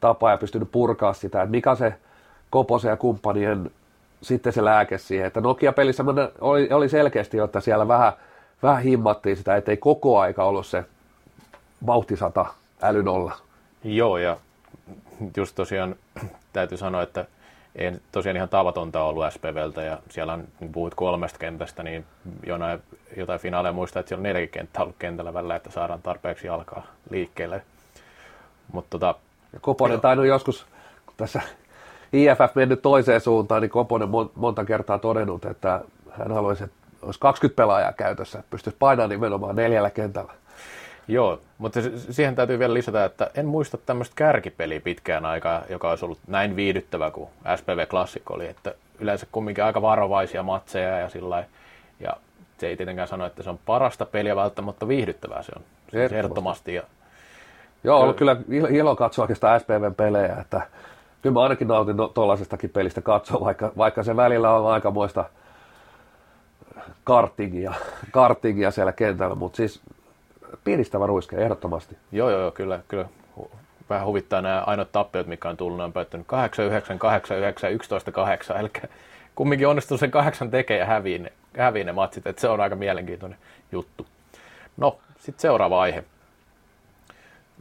tapaa ja pystynyt purkaa sitä, että mikä se Koposen ja kumppanien sitten se lääke siihen, että Nokia-pelissä oli, oli selkeästi, että siellä vähän, vähän himmattiin sitä, ettei koko aika ollut se vauhtisata älynolla. Joo, ja just tosiaan täytyy sanoa, että ei tosiaan ihan tavatonta ollut SPVltä, ja siellä on, niin puhut kolmesta kentästä, niin jonain, jotain finaaleja muistaa, että siellä on neljäkin kenttää ollut kentällä välillä, että saadaan tarpeeksi alkaa liikkeelle. Mutta tota, ja Koponen tainnut joskus, kun tässä IFF mennyt toiseen suuntaan, niin Koponen monta kertaa todennut, että hän haluaisi, että olisi 20 pelaajaa käytössä, että pystyisi painamaan nimenomaan neljällä kentällä. Joo, mutta siihen täytyy vielä lisätä, että en muista tämmöistä kärkipeliä pitkään aikaa, joka olisi ollut näin viihdyttävä kuin SPV Classic oli, että yleensä kumminkin aika varovaisia matseja ja sillä ja se ei tietenkään sano, että se on parasta peliä välttämättä viihdyttävää se on. Se ehdottomasti. Ja Joo, ollut kyllä ilo katsoa oikeastaan SPVn pelejä, että kyllä mä ainakin nautin tuollaisestakin pelistä katsoa, vaikka, vaikka se välillä on aikamoista kartingia, kartingia siellä kentällä, mutta siis piristävä ruiske ehdottomasti. Joo, joo, kyllä, kyllä. vähän huvittaa nämä ainoat tappiot, mikä on tullut, ne on päättynyt 8, 9, 8, 9, 11, 8, eli kumminkin onnistuu sen kahdeksan tekee ja hävii ne, hävii ne matsit, että se on aika mielenkiintoinen juttu. No, sitten seuraava aihe.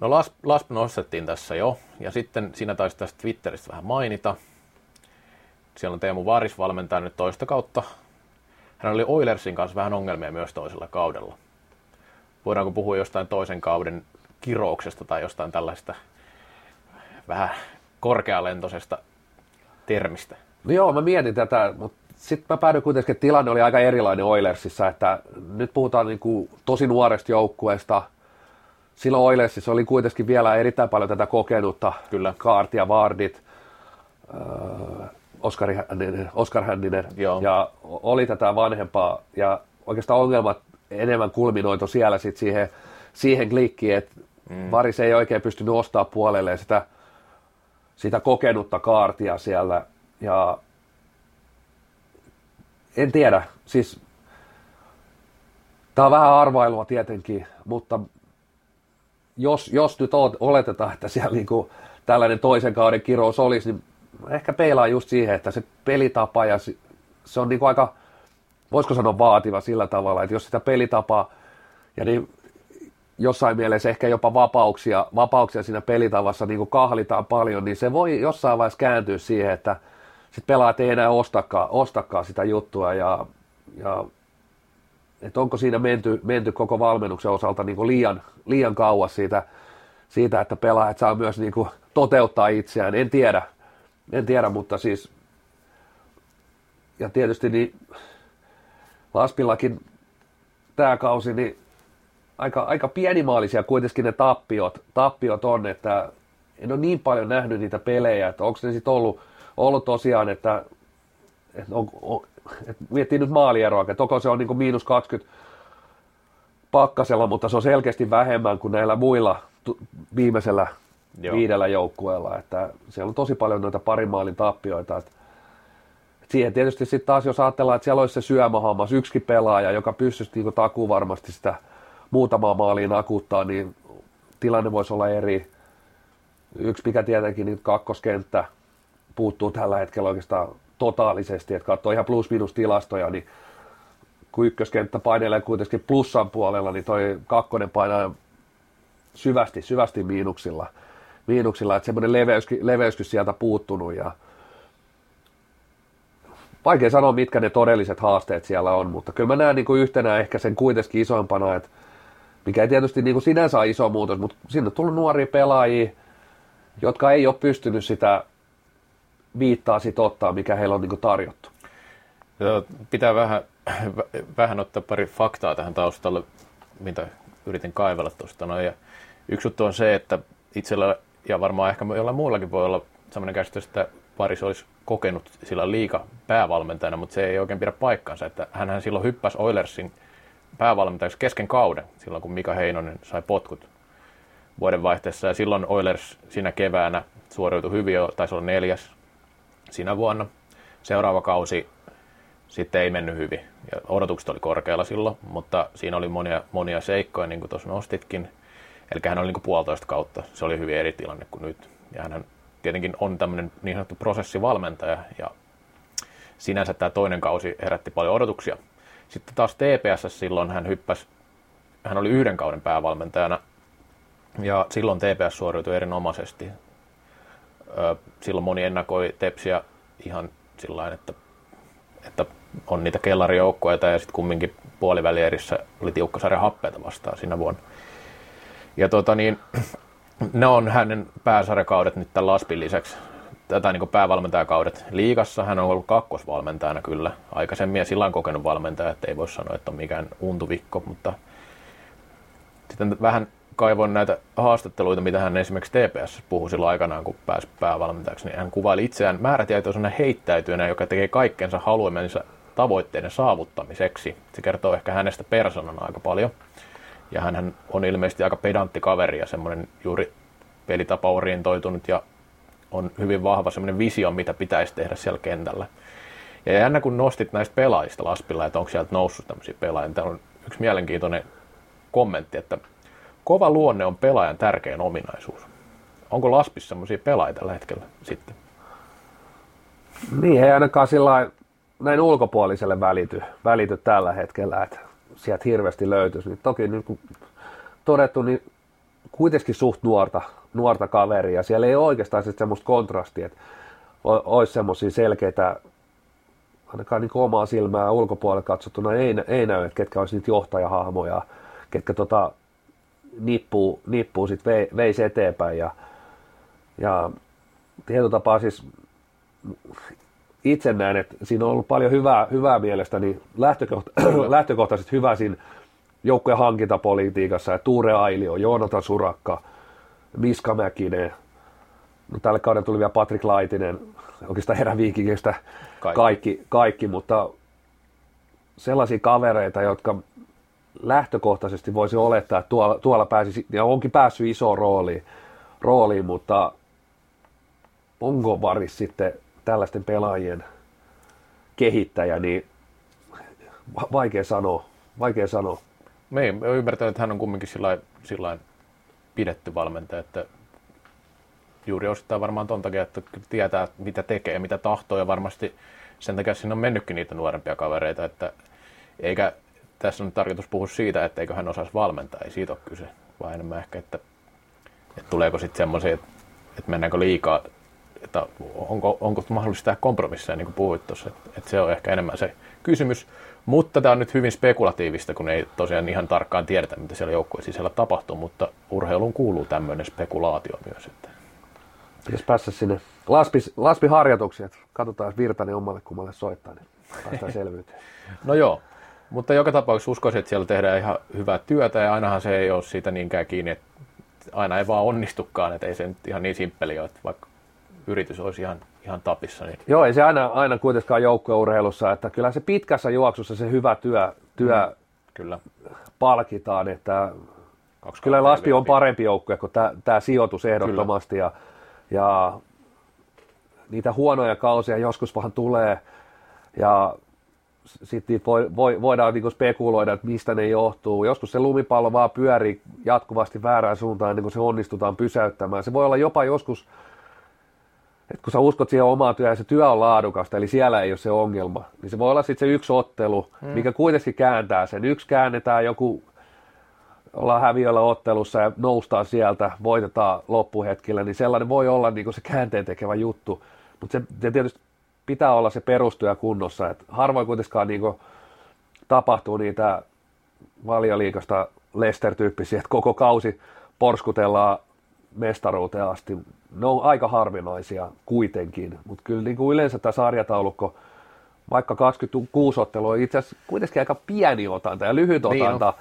No Lasp, Lasp nostettiin tässä jo, ja sitten siinä taisi tästä Twitteristä vähän mainita. Siellä on Teemu Varis valmentaa nyt toista kautta. Hän oli Oilersin kanssa vähän ongelmia myös toisella kaudella. Voidaanko puhua jostain toisen kauden kirouksesta tai jostain tällaista vähän korkealentoisesta termistä? No joo, mä mietin tätä, mutta sitten mä päädyin kuitenkin, että tilanne oli aika erilainen Oilersissa, että nyt puhutaan niin kuin tosi nuoresta joukkueesta. Silloin Oilersissa oli kuitenkin vielä erittäin paljon tätä kokenutta. Kyllä. Kaartia, Vardit, äh, Oskar Hänninen, Oskar Hänninen Joo. ja oli tätä vanhempaa. Ja oikeastaan ongelmat enemmän kulminoitu siellä sit siihen, siihen klikkiin, että mm. Varis ei oikein pystynyt ostamaan puolelleen sitä, sitä kokenutta kaartia siellä. Ja en tiedä, siis tämä on vähän arvailua tietenkin, mutta jos, jos nyt oot, oletetaan, että siellä niinku tällainen toisen kauden kirous olisi, niin ehkä peilaa just siihen, että se pelitapa ja se, se on niinku aika, voisiko sanoa vaativa sillä tavalla, että jos sitä pelitapaa ja niin jossain mielessä ehkä jopa vapauksia, vapauksia siinä pelitavassa niin kuin kahlitaan paljon, niin se voi jossain vaiheessa kääntyä siihen, että sit pelaajat ei enää ostakaan, ostakaan sitä juttua ja, ja että onko siinä menty, menty koko valmennuksen osalta niin kuin liian, liian kauas siitä, siitä, että pelaajat saa myös niin kuin toteuttaa itseään. En tiedä, en tiedä, mutta siis ja tietysti niin Laspillakin tämä kausi, niin aika, aika pienimaalisia kuitenkin ne tappiot, tappiot on, että en ole niin paljon nähnyt niitä pelejä, että onko ne sitten ollut, ollut tosiaan, että, että, on, on, että miettii nyt maalieroa, että onko se on niin miinus 20 pakkasella, mutta se on selkeästi vähemmän kuin näillä muilla tu- viimeisellä Joo. viidellä joukkueella, että siellä on tosi paljon noita parin maalin tappioita, että siihen tietysti sitten taas, jos ajatellaan, että siellä olisi se syömähammas, yksikin pelaaja, joka pystyisi niin takuu varmasti sitä muutamaa maaliin akuttaa, niin tilanne voisi olla eri. Yksi mikä tietenkin niin kakkoskenttä puuttuu tällä hetkellä oikeastaan totaalisesti, että katsoo ihan plus-minus tilastoja, niin kun ykköskenttä painelee kuitenkin plussan puolella, niin toi kakkonen painaa syvästi, syvästi miinuksilla, miinuksilla että semmoinen leveyskin, leveyskin sieltä puuttunut ja vaikea sanoa, mitkä ne todelliset haasteet siellä on, mutta kyllä mä näen niin kuin yhtenä ehkä sen kuitenkin isompana, että mikä ei tietysti niin kuin sinänsä ole iso muutos, mutta sinne on tullut nuoria pelaajia, jotka ei ole pystynyt sitä viittaa sit ottaa, mikä heillä on niin kuin tarjottu. Pitää vähän, vähän ottaa pari faktaa tähän taustalle, mitä yritin kaivella tuosta. No, ja yksi juttu on se, että itsellä ja varmaan ehkä jollain muullakin voi olla sellainen käsitys, että Paris olisi kokenut sillä liika päävalmentajana, mutta se ei oikein pidä paikkansa. Että hänhän silloin hyppäsi Oilersin päävalmentajaksi kesken kauden, silloin kun Mika Heinonen sai potkut vuodenvaihteessa. Ja silloin Oilers siinä keväänä suoriutui hyvin, taisi olla neljäs siinä vuonna. Seuraava kausi sitten ei mennyt hyvin. Ja odotukset oli korkealla silloin, mutta siinä oli monia, monia seikkoja, niin kuin tuossa nostitkin. Eli hän oli niin kuin puolitoista kautta. Se oli hyvin eri tilanne kuin nyt. Ja hän tietenkin on tämmöinen niin sanottu prosessivalmentaja, ja sinänsä tämä toinen kausi herätti paljon odotuksia. Sitten taas TPS silloin hän hyppäsi, hän oli yhden kauden päävalmentajana, ja silloin TPS suoriutui erinomaisesti. Silloin moni ennakoi Tepsiä ihan sillä että, että on niitä kellarijoukkoja ja sitten kumminkin puolivälierissä oli tiukka sarja happeita vastaan siinä vuonna. Ja tota niin, ne on hänen pääsarjakaudet nyt tämän Laspin lisäksi. Tätä niin päävalmentajakaudet liigassa. Hän on ollut kakkosvalmentajana kyllä aikaisemmin ja sillä on kokenut valmentaja, että ei voi sanoa, että on mikään untuvikko, mutta sitten vähän kaivoin näitä haastatteluita, mitä hän esimerkiksi TPS puhui silloin aikanaan, kun pääsi päävalmentajaksi, niin hän kuvaili itseään määrätietoisena heittäytyjänä, joka tekee kaikkensa haluamensa tavoitteiden saavuttamiseksi. Se kertoo ehkä hänestä persoonana aika paljon. Ja hän on ilmeisesti aika pedantti kaveri ja semmoinen juuri pelitapa orientoitunut ja on hyvin vahva semmoinen visio, mitä pitäisi tehdä siellä kentällä. Ja jännä kun nostit näistä pelaajista Laspilla, että onko sieltä noussut tämmöisiä pelaajia, niin on yksi mielenkiintoinen kommentti, että kova luonne on pelaajan tärkein ominaisuus. onko Laspissa semmoisia pelaajia tällä hetkellä sitten? Niin, ei ainakaan sillä näin ulkopuoliselle välity, välity tällä hetkellä, että sieltä hirveästi löytyisi. Niin toki niin kuin todettu, niin kuitenkin suht nuorta, nuorta kaveria. Siellä ei ole oikeastaan sitten semmoista kontrastia, että olisi semmoisia selkeitä, ainakaan niin omaa silmää ulkopuolelle katsottuna ei, ei näy, että ketkä olisi niitä johtajahahmoja, ketkä tota, nippuu, nippuu sitten vei, veisi eteenpäin. Ja, ja tietyllä tapaa siis itse näen, että siinä on ollut paljon hyvää, hyvää mielestäni, lähtökohta, lähtökohtaisesti hyvä siinä joukkojen hankintapolitiikassa, ja Tuure Ailio, Joonatan Surakka, Miska Mäkinen, no tälle kaudelle tuli vielä Patrick Laitinen, oikeastaan eräviikingistä kaikki. kaikki, kaikki, mutta sellaisia kavereita, jotka lähtökohtaisesti voisi olettaa, että tuolla, tuolla pääsi, ja onkin päässyt isoon rooliin, rooliin mutta onko Varis sitten tällaisten pelaajien kehittäjä, niin vaikea sanoa. Vaikea sanoa. Me ymmärtänyt, että hän on kumminkin sillä pidetty valmentaja, että juuri osittain varmaan ton takia, että tietää mitä tekee, mitä tahtoo ja varmasti sen takia siinä on mennytkin niitä nuorempia kavereita, että eikä tässä on tarkoitus puhua siitä, että eikö hän osaisi valmentaa, ei siitä ole kyse, vaan enemmän ehkä, että, että tuleeko sitten semmoisia, että, että mennäänkö liikaa että onko, onko mahdollista tehdä kompromisseja, niin kuin puhuit tuossa, että, että se on ehkä enemmän se kysymys. Mutta tämä on nyt hyvin spekulatiivista, kun ei tosiaan ihan tarkkaan tiedetä, mitä siellä joukkueen sisällä tapahtuu, mutta urheiluun kuuluu tämmöinen spekulaatio myös. Että... Pitäisi päästä sinne laspi, laspi-harjoituksiin, että katsotaan, jos Virtanen omalle kummalle soittaa, niin päästään selvyyteen. no joo, mutta joka tapauksessa uskoisin, että siellä tehdään ihan hyvää työtä ja ainahan se ei ole siitä niinkään kiinni, että aina ei vaan onnistukaan, että ei se nyt ihan niin simppeli ole, että vaikka yritys olisi ihan, ihan tapissa. Niin. Joo, ei se aina, aina kuitenkaan joukkueurheilussa, että kyllä se pitkässä juoksussa se hyvä työ, työ mm, kyllä. palkitaan, että kyllä Laspi on parempi joukkue kuin tämä sijoitus ehdottomasti ja, ja niitä huonoja kausia joskus vaan tulee ja sitten voi, voi, voidaan niinku spekuloida, että mistä ne johtuu. Joskus se lumipallo vaan pyörii jatkuvasti väärään suuntaan ennen kuin se onnistutaan pysäyttämään. Se voi olla jopa joskus että kun sä uskot siihen omaan työhön ja se työ on laadukasta, eli siellä ei ole se ongelma, niin se voi olla sitten se yksi ottelu, hmm. mikä kuitenkin kääntää sen. Yksi käännetään joku, ollaan häviöllä ottelussa ja noustaan sieltä, voitetaan loppuhetkellä, niin sellainen voi olla niin se käänteen tekevä juttu. Mutta se, se tietysti pitää olla se perustyö kunnossa, että harvoin kuitenkaan niin tapahtuu niitä valioliikasta Lester-tyyppisiä, että koko kausi porskutellaan mestaruuteen asti. Ne on aika harvinaisia kuitenkin, mutta kyllä niin kuin yleensä tämä sarjataulukko, vaikka 26 ottelua on itse asiassa kuitenkin aika pieni otanta ja lyhyt niin otanta,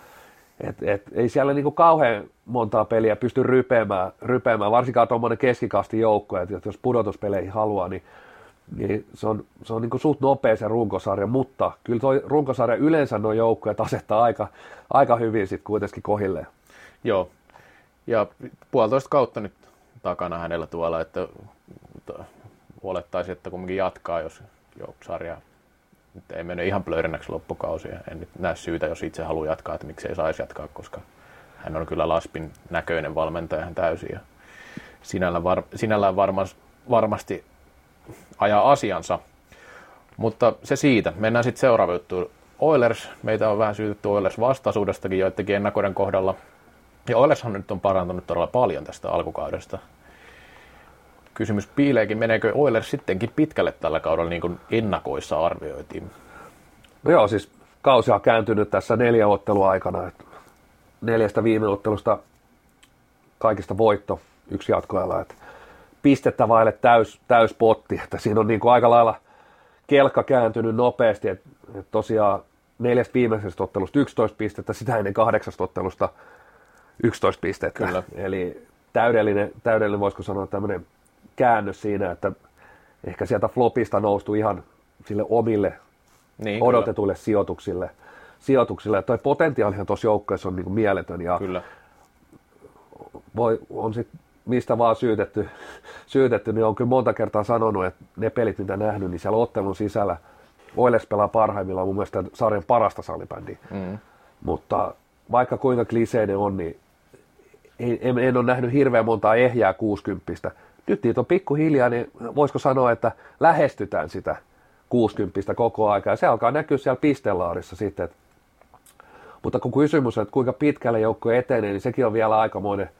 et, et, ei siellä niin kuin kauhean montaa peliä pysty rypeämään, rypeämään varsinkaan tuommoinen keskikasti joukko, että jos pudotuspeleihin haluaa, niin, niin se on, se on niin kuin suht nopea se runkosarja, mutta kyllä tuo runkosarja yleensä nuo joukkoja asettaa aika, aika hyvin sitten kuitenkin kohilleen. Joo, ja puolitoista kautta nyt takana hänellä tuolla, että olettaisiin, että kumminkin jatkaa, jos sarja nyt ei mene ihan plöyrennäksi loppukausi. En nyt näe syytä, jos itse haluaa jatkaa, että miksei saisi jatkaa, koska hän on kyllä Laspin näköinen valmentaja täysin. Ja sinällään, var, sinällään varmas, varmasti ajaa asiansa. Mutta se siitä. Mennään sitten seuraava juttu. Oilers, meitä on vähän syytetty Oilers vastaisuudestakin joidenkin ennakoiden kohdalla. Ja Oilershan nyt on parantunut todella paljon tästä alkukaudesta. Kysymys piileekin, meneekö Oilers sittenkin pitkälle tällä kaudella niin kuin ennakoissa arvioitiin? No joo, siis kausi on kääntynyt tässä neljä ottelua aikana. Että neljästä viime ottelusta kaikista voitto, yksi jatkoajalla. Että pistettä vaille täys, täys potti, että siinä on niin kuin aika lailla kelkka kääntynyt nopeasti. Että, että tosiaan neljästä viimeisestä ottelusta 11 pistettä, sitä ennen kahdeksasta ottelusta 11 pistettä. Kyllä. Eli täydellinen, täydellinen, voisiko sanoa tämmöinen käännös siinä, että ehkä sieltä flopista noustu ihan sille omille niin, odotetuille kyllä. sijoituksille. sijoituksille. Toi potentiaalihan tuossa joukkueessa on niin kuin mieletön ja kyllä. Voi, on sit mistä vaan syytetty, syytetty, niin on kyllä monta kertaa sanonut, että ne pelit, mitä nähnyt, niin siellä ottelun sisällä Oiles pelaa parhaimmillaan mun mielestä sarjan parasta salibändiä. Mm. Mutta vaikka kuinka kliseinen on, niin en, en ole nähnyt hirveän montaa ehjää 60 Nyt niitä on pikkuhiljaa, niin voisiko sanoa, että lähestytään sitä 60 koko aika. Ja se alkaa näkyä siellä pistelaarissa sitten. Mutta kun kysymys on, että kuinka pitkälle joukko etenee, niin sekin on vielä aikamoinen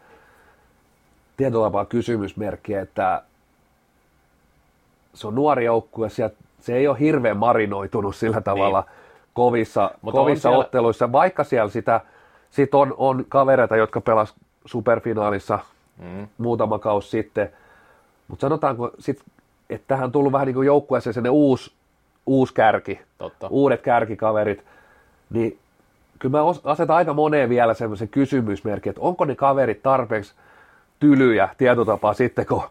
tietyllä tavalla kysymysmerkki, että se on nuori joukkue, se ei ole hirveän marinoitunut sillä tavalla niin. kovissa, kovissa siellä... otteluissa, vaikka siellä sitä sit on, on kavereita, jotka pelas superfinaalissa mm. muutama kausi sitten, mutta sanotaanko sit, että tähän on tullut vähän niin kuin joukkueeseen sellainen uusi, uusi kärki, Totta. uudet kärkikaverit, niin kyllä mä asetan aika moneen vielä semmoisen kysymysmerkin, että onko ne kaverit tarpeeksi tylyjä tietotapaa sitten, kun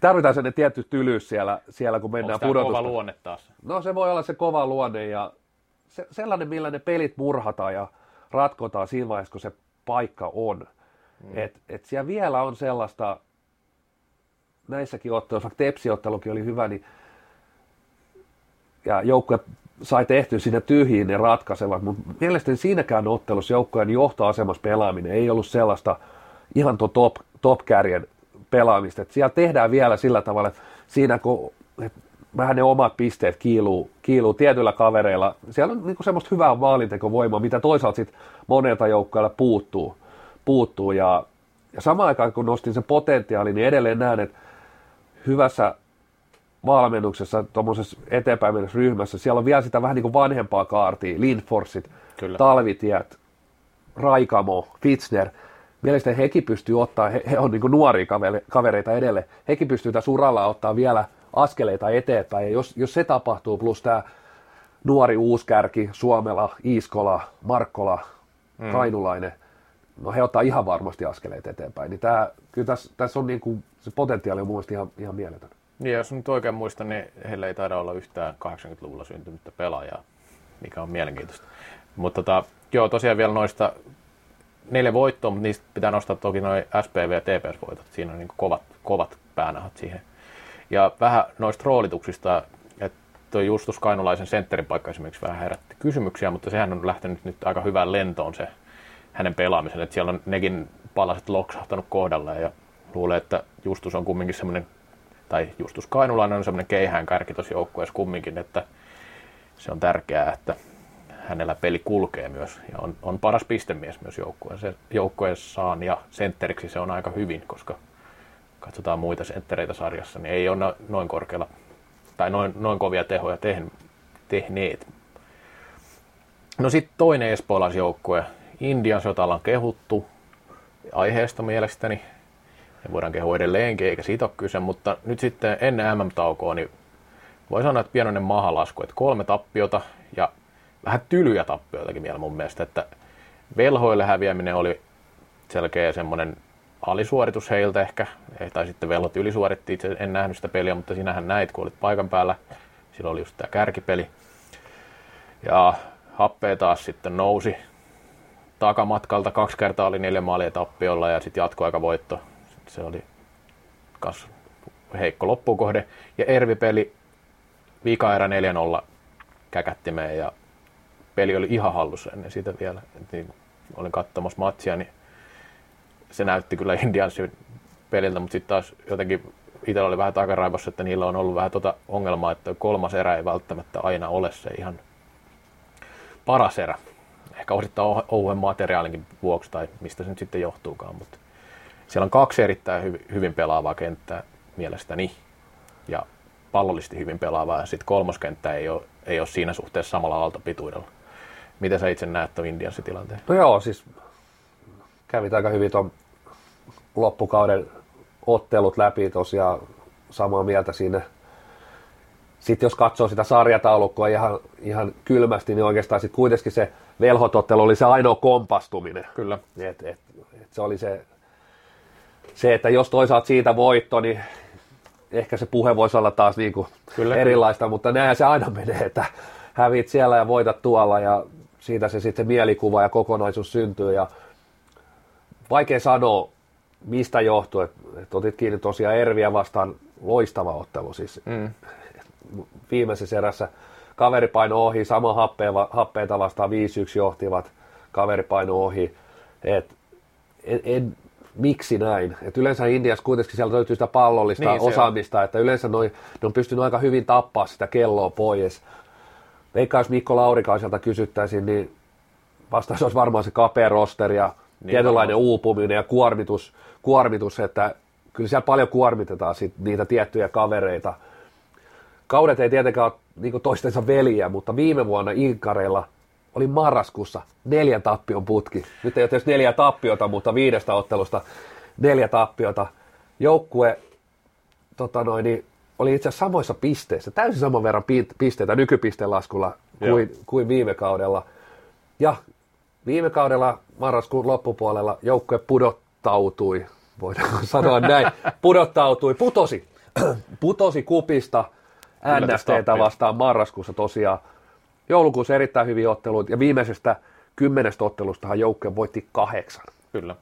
tarvitaan sellainen tietty tylyys siellä, siellä kun mennään Onko pudotusta. kova luonne taas? No se voi olla se kova luonne ja se, sellainen, millä ne pelit murhataan ja ratkotaan siinä vaiheessa, kun se paikka on. Mm. Et, et siellä vielä on sellaista, näissäkin otteluissa, vaikka Tepsi-ottelukin oli hyvä, niin ja joukkue sai tehty siinä tyhjiin ne ratkaisevat, mutta mielestäni siinäkään ottelussa joukkojen johtoasemassa pelaaminen ei ollut sellaista ihan tuo top, top kärjen pelaamista. että siellä tehdään vielä sillä tavalla, että siinä kun että vähän ne omat pisteet kiiluu, kiiluu tietyillä kavereilla. Siellä on niin semmoista hyvää maalintekovoimaa, mitä toisaalta sitten monelta joukkueella puuttuu. puuttuu. Ja, ja samaan aikaan kun nostin sen potentiaalin, niin edelleen näen, että hyvässä valmennuksessa, tuommoisessa eteenpäin ryhmässä, siellä on vielä sitä vähän niin kuin vanhempaa kaartia, Lindforsit, Kyllä. Talvitiet, Raikamo, Fitzner, mielestäni hekin pystyy ottaa, he, he on niin kuin nuoria kavereita edelleen, hekin pystyy tässä uralla ottaa vielä askeleita eteenpäin, ja jos, jos se tapahtuu, plus tämä nuori uuskärki, Suomela, Iiskola, Markkola, mm. Kainulainen, no he ottaa ihan varmasti askeleita eteenpäin, niin tämä, kyllä tässä, tässä on niin kuin, se potentiaali on mun ihan, ihan mieletön. Niin, jos nyt oikein muistan, niin heillä ei taida olla yhtään 80-luvulla syntynyttä pelaajaa, mikä on mielenkiintoista. Mutta tota, joo, tosiaan vielä noista neljä voittoa, mutta niistä pitää nostaa toki noin SPV ja TPS-voitot. Siinä on niin kovat, kovat päänahat siihen. Ja vähän noista roolituksista, että tuo Justus Kainulaisen sentterin paikka esimerkiksi vähän herätti kysymyksiä, mutta sehän on lähtenyt nyt aika hyvään lentoon se hänen pelaamisen, että siellä on nekin palaset loksahtanut kohdalle ja luulee, että Justus on kumminkin semmoinen, tai Justus Kainulainen on semmoinen keihään kärki tuossa joukkueessa kumminkin, että se on tärkeää, että hänellä peli kulkee myös ja on, on paras pistemies myös joukkueessa, joukkueessaan ja sentteriksi se on aika hyvin, koska katsotaan muita senttereitä sarjassa, niin ei ole noin korkealla tai noin, noin kovia tehoja tehneet. No sitten toinen espoolaisjoukkue, Indian sotalla on kehuttu aiheesta mielestäni. Me voidaan kehua edelleenkin, eikä siitä ole kyse, mutta nyt sitten ennen MM-taukoa, niin voi sanoa, että pienoinen mahalasku, että kolme tappiota ja vähän tylyjä tappioitakin vielä mun mielestä, että velhoille häviäminen oli selkeä semmoinen alisuoritus heiltä ehkä, tai sitten velhot ylisuoritti, itse en nähnyt sitä peliä, mutta sinähän näit, kun olit paikan päällä, silloin oli just tämä kärkipeli. Ja happea taas sitten nousi takamatkalta, kaksi kertaa oli neljä maalia tappiolla ja sitten jatkoaikavoitto. Se oli kas heikko loppukohde. Ja Ervi-peli, vika erä 4-0 käkättimeen ja peli oli ihan hallussa ennen sitä vielä. Et niin, olin katsomassa matsia, niin se näytti kyllä Indiansin peliltä, mutta sitten taas jotenkin itsellä oli vähän takaraivossa, että niillä on ollut vähän tuota ongelmaa, että kolmas erä ei välttämättä aina ole se ihan paras erä. Ehkä osittain ouen materiaalinkin vuoksi tai mistä se nyt sitten johtuukaan, mutta siellä on kaksi erittäin hyvin pelaavaa kenttää mielestäni ja pallollisesti hyvin pelaavaa ja sitten kolmoskenttä ei ole, ei ole siinä suhteessa samalla aaltopituudella. Miten sä itse näet tuon Indiansin tilanteen? No joo, siis kävit aika hyvin tuon loppukauden ottelut läpi tosiaan samaa mieltä siinä. Sitten jos katsoo sitä sarjataulukkoa ihan, ihan kylmästi, niin oikeastaan sitten kuitenkin se velhotottelu oli se ainoa kompastuminen. Kyllä. Et, et, et se oli se, se, että jos toisaalta siitä voitto, niin ehkä se puhe voisi olla taas niinku kyllä, erilaista, kyllä. mutta näin se aina menee, että hävit siellä ja voitat tuolla ja siitä se sitten se mielikuva ja kokonaisuus syntyy ja vaikea sanoa, mistä johtuu, että, että otit kiinni tosiaan Erviä vastaan loistava ottelu siis. Mm. Viimeisessä erässä kaveri paino ohi, sama happeeva, happeita vastaan 5-1 johtivat, kaveri paino ohi. Et, en, en, miksi näin. Et yleensä Indiassa kuitenkin sieltä löytyy sitä pallollista Niin, osaamista, on. että yleensä noi, ne on pystynyt aika hyvin tappaa sitä kelloa pois. Veikka, jos Mikko Laurikaiselta kysyttäisiin, niin vastaus olisi varmaan se kapea roster ja niin tietynlainen varmaan. uupuminen ja kuormitus, kuormitus, että kyllä siellä paljon kuormitetaan sit niitä tiettyjä kavereita. Kaudet ei tietenkään ole niin toistensa veliä, mutta viime vuonna Inkareilla oli marraskuussa neljä tappion putki. Nyt ei ole tietysti neljä tappiota, mutta viidestä ottelusta neljä tappiota. Joukkue tota noin, niin oli itse asiassa samoissa pisteissä, täysin saman verran pisteitä nykypistelaskulla kuin, kuin viime kaudella. Ja viime kaudella marraskuun loppupuolella joukkue pudottautui, voidaan sanoa näin, pudottautui, putosi, putosi kupista NSTtä vastaan marraskuussa tosiaan. Joulukuussa erittäin hyviä otteluita ja viimeisestä kymmenestä ottelustahan joukkue voitti kahdeksan. Kyllä.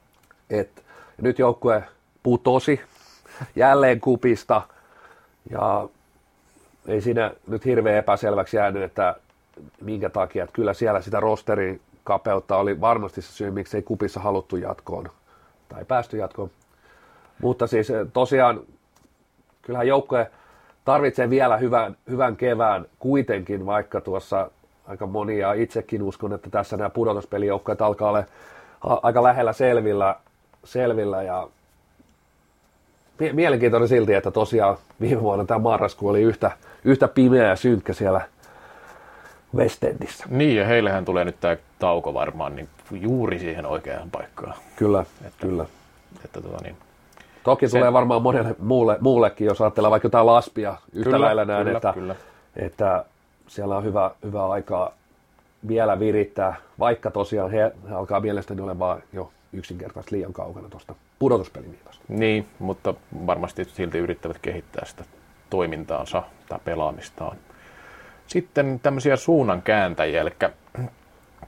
Et, nyt joukkue putosi jälleen kupista ja ei siinä nyt hirveän epäselväksi jäänyt, että minkä takia. Että kyllä siellä sitä rosterin kapeutta oli varmasti se syy, miksi ei kupissa haluttu jatkoon tai päästy jatkoon. Mutta siis eh, tosiaan kyllähän joukkue tarvitsee vielä hyvän, hyvän kevään kuitenkin, vaikka tuossa aika monia itsekin uskon, että tässä nämä pudotuspelijoukkueet alkaa olla aika lähellä selvillä, selvillä ja mielenkiintoinen silti, että tosiaan viime vuonna tämä marraskuu oli yhtä, yhtä pimeä ja synkkä siellä West Endissä. Niin, ja heillähän tulee nyt tämä tauko varmaan niin juuri siihen oikeaan paikkaan. Kyllä, että, kyllä. Että, tota, niin. Toki Sen... tulee varmaan monelle muulle, muullekin, jos ajattelee vaikka jotain laspia yhtä kyllä, lailla näin, kyllä, että, kyllä. että siellä on hyvä, hyvä aikaa vielä virittää, vaikka tosiaan he, he alkaa mielestäni olemaan jo yksinkertaisesti liian kaukana tuosta pudotuspeliviivasta. Niin, mutta varmasti silti yrittävät kehittää sitä toimintaansa tai pelaamistaan. Sitten tämmöisiä suunnan kääntäjiä, eli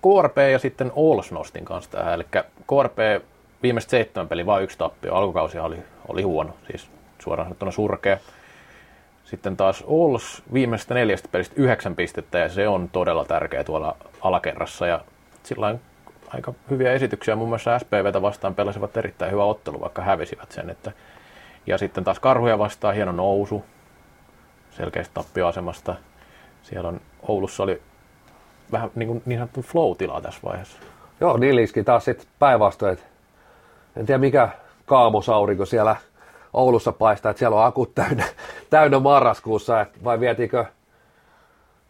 KRP ja sitten Ols nostin kanssa tähän, eli KRP viimeiset seitsemän peli vain yksi tappio, alkukausi oli, oli huono, siis suoraan sanottuna surkea. Sitten taas Ols viimeisestä neljästä pelistä yhdeksän pistettä ja se on todella tärkeä tuolla alakerrassa ja sillä aika hyviä esityksiä. Muun muassa SPVtä vastaan pelasivat erittäin hyvä ottelu, vaikka hävisivät sen. Että... Ja sitten taas Karhuja vastaan hieno nousu selkeästi tappioasemasta. Siellä on Oulussa oli vähän niin, kuin niin sanottu flow-tilaa tässä vaiheessa. Joo, Niliski taas sitten päinvastoin. En tiedä mikä kaamosaurinko siellä Oulussa paistaa, että siellä on akut täynnä, täynnä marraskuussa, että vai vietikö,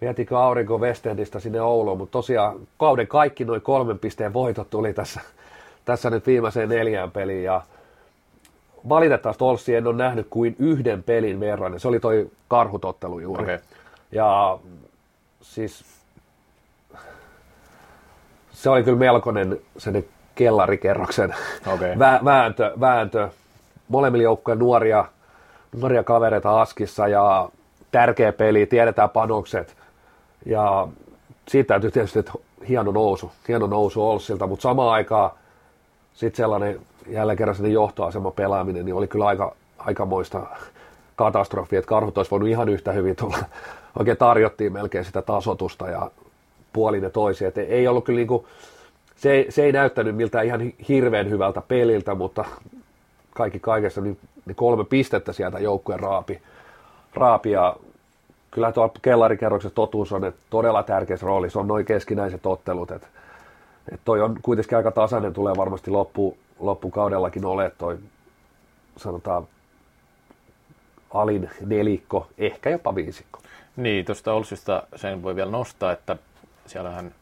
vietikö aurinko Westendistä sinne Ouluun, mutta tosiaan kauden kaikki noin kolmen pisteen voitot tuli tässä, tässä nyt viimeiseen neljään peliin ja valitettavasti Olssi en ole nähnyt kuin yhden pelin verran, se oli toi karhutottelu juuri. Okay. Ja siis se oli kyllä melkoinen sen kellarikerroksen okay. vä- vääntö, vääntö. Molemmilla joukkojen nuoria, nuoria kavereita Askissa ja tärkeä peli, tiedetään panokset. Ja siitä täytyy tietysti, että hieno nousu, hieno nousu Olssilta, mutta samaan aikaan sitten sellainen jälleen kerran sen johtoasema pelaaminen, niin oli kyllä aika, aikamoista katastrofi, että karhut olisi voinut ihan yhtä hyvin tulla. Oikein tarjottiin melkein sitä tasotusta ja puolin ja toisin. Et ei ollut kyllä niinku, se, ei, se ei näyttänyt miltä ihan hirveän hyvältä peliltä, mutta kaikki kaikessa niin, niin kolme pistettä sieltä joukkueen raapi, raapi ja kyllä tuolla kellarikerroksessa totuus on, että todella tärkeässä roolissa on noin keskinäiset ottelut, että, että toi on kuitenkin aika tasainen, tulee varmasti loppu, loppukaudellakin ole, toi sanotaan alin nelikko, ehkä jopa viisikko. Niin, tuosta Olsista sen voi vielä nostaa, että siellähän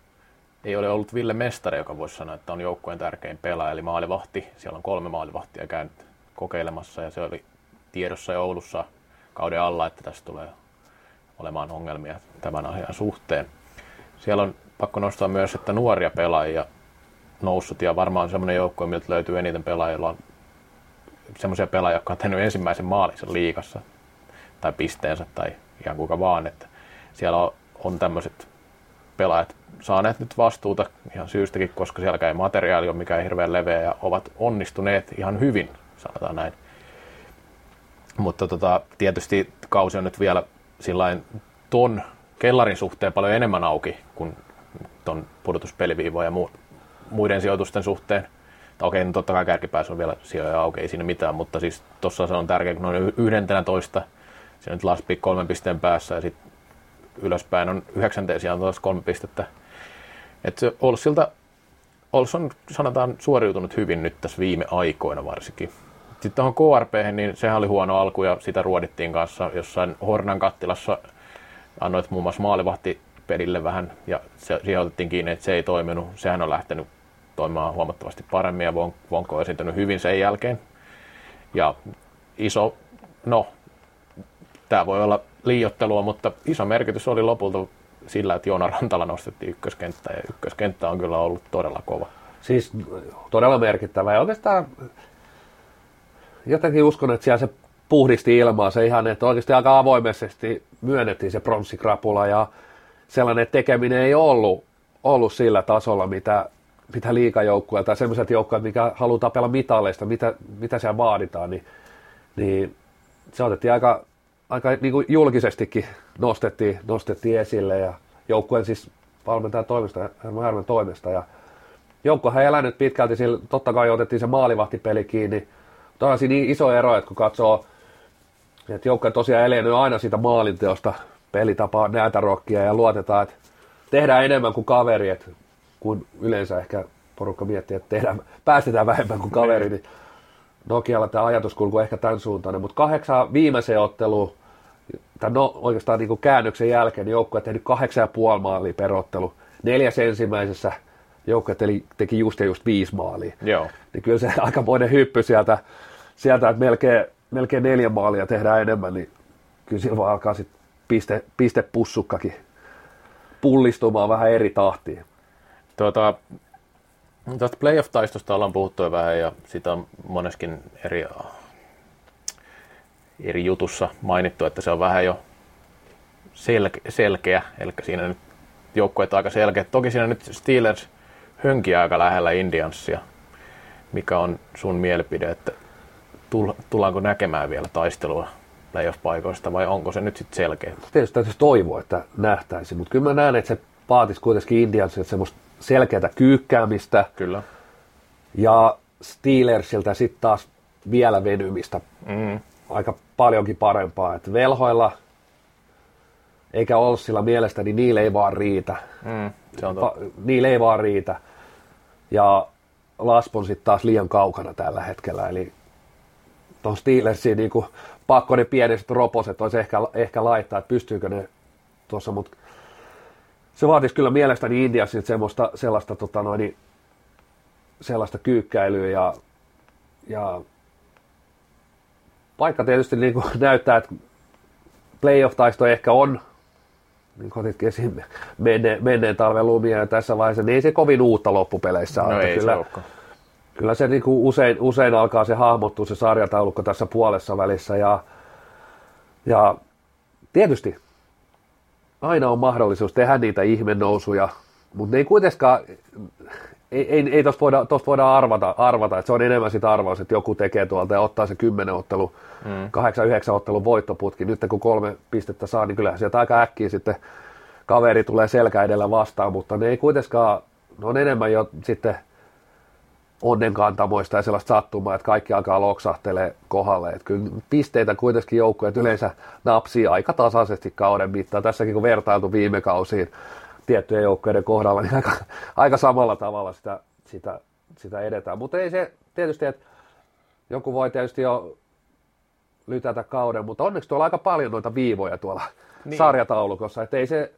ei ole ollut Ville Mestari, joka voisi sanoa, että on joukkueen tärkein pelaaja, eli maalivahti. Siellä on kolme maalivahtia käynyt kokeilemassa ja se oli tiedossa jo Oulussa kauden alla, että tässä tulee olemaan ongelmia tämän asian suhteen. Siellä on pakko nostaa myös, että nuoria pelaajia noussut ja varmaan semmoinen joukkue, miltä löytyy eniten pelaajilla on semmoisia pelaajia, jotka on tehnyt ensimmäisen maalinsa liikassa tai pisteensä tai ihan kuka vaan, että siellä on, on tämmöiset pelaajat saaneet nyt vastuuta ihan syystäkin, koska siellä ei materiaali ole mikään hirveän leveä ja ovat onnistuneet ihan hyvin, sanotaan näin. Mutta tota, tietysti kausi on nyt vielä sillain ton kellarin suhteen paljon enemmän auki kuin ton pudotuspeliviivoja ja mu- muiden sijoitusten suhteen. okei, no totta kai kärkipäässä on vielä sijoja auki, ei siinä mitään, mutta siis tuossa se on tärkeää, kun on yhdentenä toista, se nyt laspi kolmen pisteen päässä ja sitten ylöspäin on yhdeksänteen sijaan taas kolme pistettä. Että se Olsilta, Ols on sanotaan suoriutunut hyvin nyt tässä viime aikoina varsinkin. Sitten tuohon KRP, niin sehän oli huono alku ja sitä ruodittiin kanssa jossain Hornan kattilassa. Annoit muun muassa maalivahti pelille vähän ja se, siihen otettiin kiinni, että se ei toiminut. Sehän on lähtenyt toimimaan huomattavasti paremmin ja Vonko on esiintynyt hyvin sen jälkeen. Ja iso, no, tämä voi olla liiottelua, mutta iso merkitys oli lopulta sillä, että Joona Rantala nostettiin ykköskenttä ja ykköskenttä on kyllä ollut todella kova. Siis todella merkittävä ja oikeastaan jotenkin uskon, että siellä se puhdisti ilmaa se ihan, että oikeasti aika avoimesti myönnettiin se pronssikrapula ja sellainen tekeminen ei ollut, ollut sillä tasolla, mitä, mitä liikajoukkueet tai sellaiset joukkueet, mikä haluaa tapella mitalleista, mitä, mitä siellä vaaditaan, niin, niin se otettiin aika, aika niin kuin julkisestikin nostettiin, nostettiin esille ja joukkueen siis valmentajan toimesta, Härmän toimesta. Ja joukkohan ei elänyt pitkälti, sillä totta kai otettiin se maalivahtipeli kiinni, Tämä on niin iso ero, että kun katsoo, että joukkoja tosiaan elänyt aina siitä maalinteosta pelitapaa näitä rokkia ja luotetaan, että tehdään enemmän kuin kaveri, että kun yleensä ehkä porukka miettii, että tehdään, päästetään vähemmän kuin kaveri, niin. Nokialla tämä ajatuskulku ehkä tämän suuntainen, mutta kahdeksan viimeiseen otteluun, tai no oikeastaan niin kuin käännöksen jälkeen, niin joukkue tehnyt kahdeksan ja puoli maalia per ottelu. Neljäs ensimmäisessä joukkue teki just ja just viisi maalia. Joo. Niin kyllä se aikamoinen hyppy sieltä sieltä, että melkein, melkein neljä maalia tehdään enemmän, niin kyllä silloin alkaa sitten piste, pistepussukkakin pullistumaan vähän eri tahtiin. Tuota, Tuosta playoff-taistosta ollaan puhuttu jo vähän ja sitä on moneskin eri, eri jutussa mainittu, että se on vähän jo selke, selkeä, eli siinä nyt joukkueet aika selkeä. Toki siinä nyt Steelers hönkiä aika lähellä Indiansia. Mikä on sun mielipide, että tullaanko näkemään vielä taistelua playoff-paikoista vai onko se nyt sitten selkeä? Tietysti täytyisi toivoa, että nähtäisi, mutta kyllä mä näen, että se vaatisi kuitenkin Indiansilta semmoista selkeää kyykkäämistä. Kyllä. Ja Steelersiltä sitten taas vielä venymistä. Mm. Aika paljonkin parempaa. Että velhoilla eikä Olssilla mielestäni niille ei vaan riitä. Mm, se on totta. niille ei vaan riitä. Ja Laspon sitten taas liian kaukana tällä hetkellä. Eli tuohon Steelersiin niin kuin pakko ne pienet roposet olisi ehkä, ehkä laittaa, että pystyykö ne tuossa, mutta se vaatisi kyllä mielestäni Indiassa semmoista, sellaista, tota noin, sellaista kyykkäilyä ja, ja vaikka tietysti niin kuin näyttää, että playoff-taisto ehkä on, niin esiin menneen, menneen talven lumia ja tässä vaiheessa, niin ei se kovin uutta loppupeleissä no ei kyllä, se kyllä se niin kuin usein, usein alkaa se hahmottua se sarjataulukko tässä puolessa välissä ja, ja tietysti aina on mahdollisuus tehdä niitä ihmennousuja, mutta ne ei kuitenkaan, ei, ei, ei tuosta voida, tosta voida arvata, arvata, että se on enemmän sitä arvaus, että joku tekee tuolta ja ottaa se kymmenen ottelu, mm. kahdeksan, yhdeksän ottelun voittoputki. Nyt kun kolme pistettä saa, niin kyllä sieltä aika äkkiä sitten kaveri tulee selkä edellä vastaan, mutta ne ei kuitenkaan, ne on enemmän jo sitten – onnenkantamoista ja sellaista sattumaa, että kaikki alkaa loksahtelee kohdalle. Että kyllä pisteitä kuitenkin joukkueet yleensä napsii aika tasaisesti kauden mittaan. Tässäkin kun vertailtu viime kausiin tiettyjen joukkueiden kohdalla, niin aika, aika samalla tavalla sitä, sitä, sitä edetään. Mutta ei se tietysti, että joku voi tietysti jo lytätä kauden, mutta onneksi tuolla aika paljon noita viivoja tuolla niin. sarjataulukossa, että ei se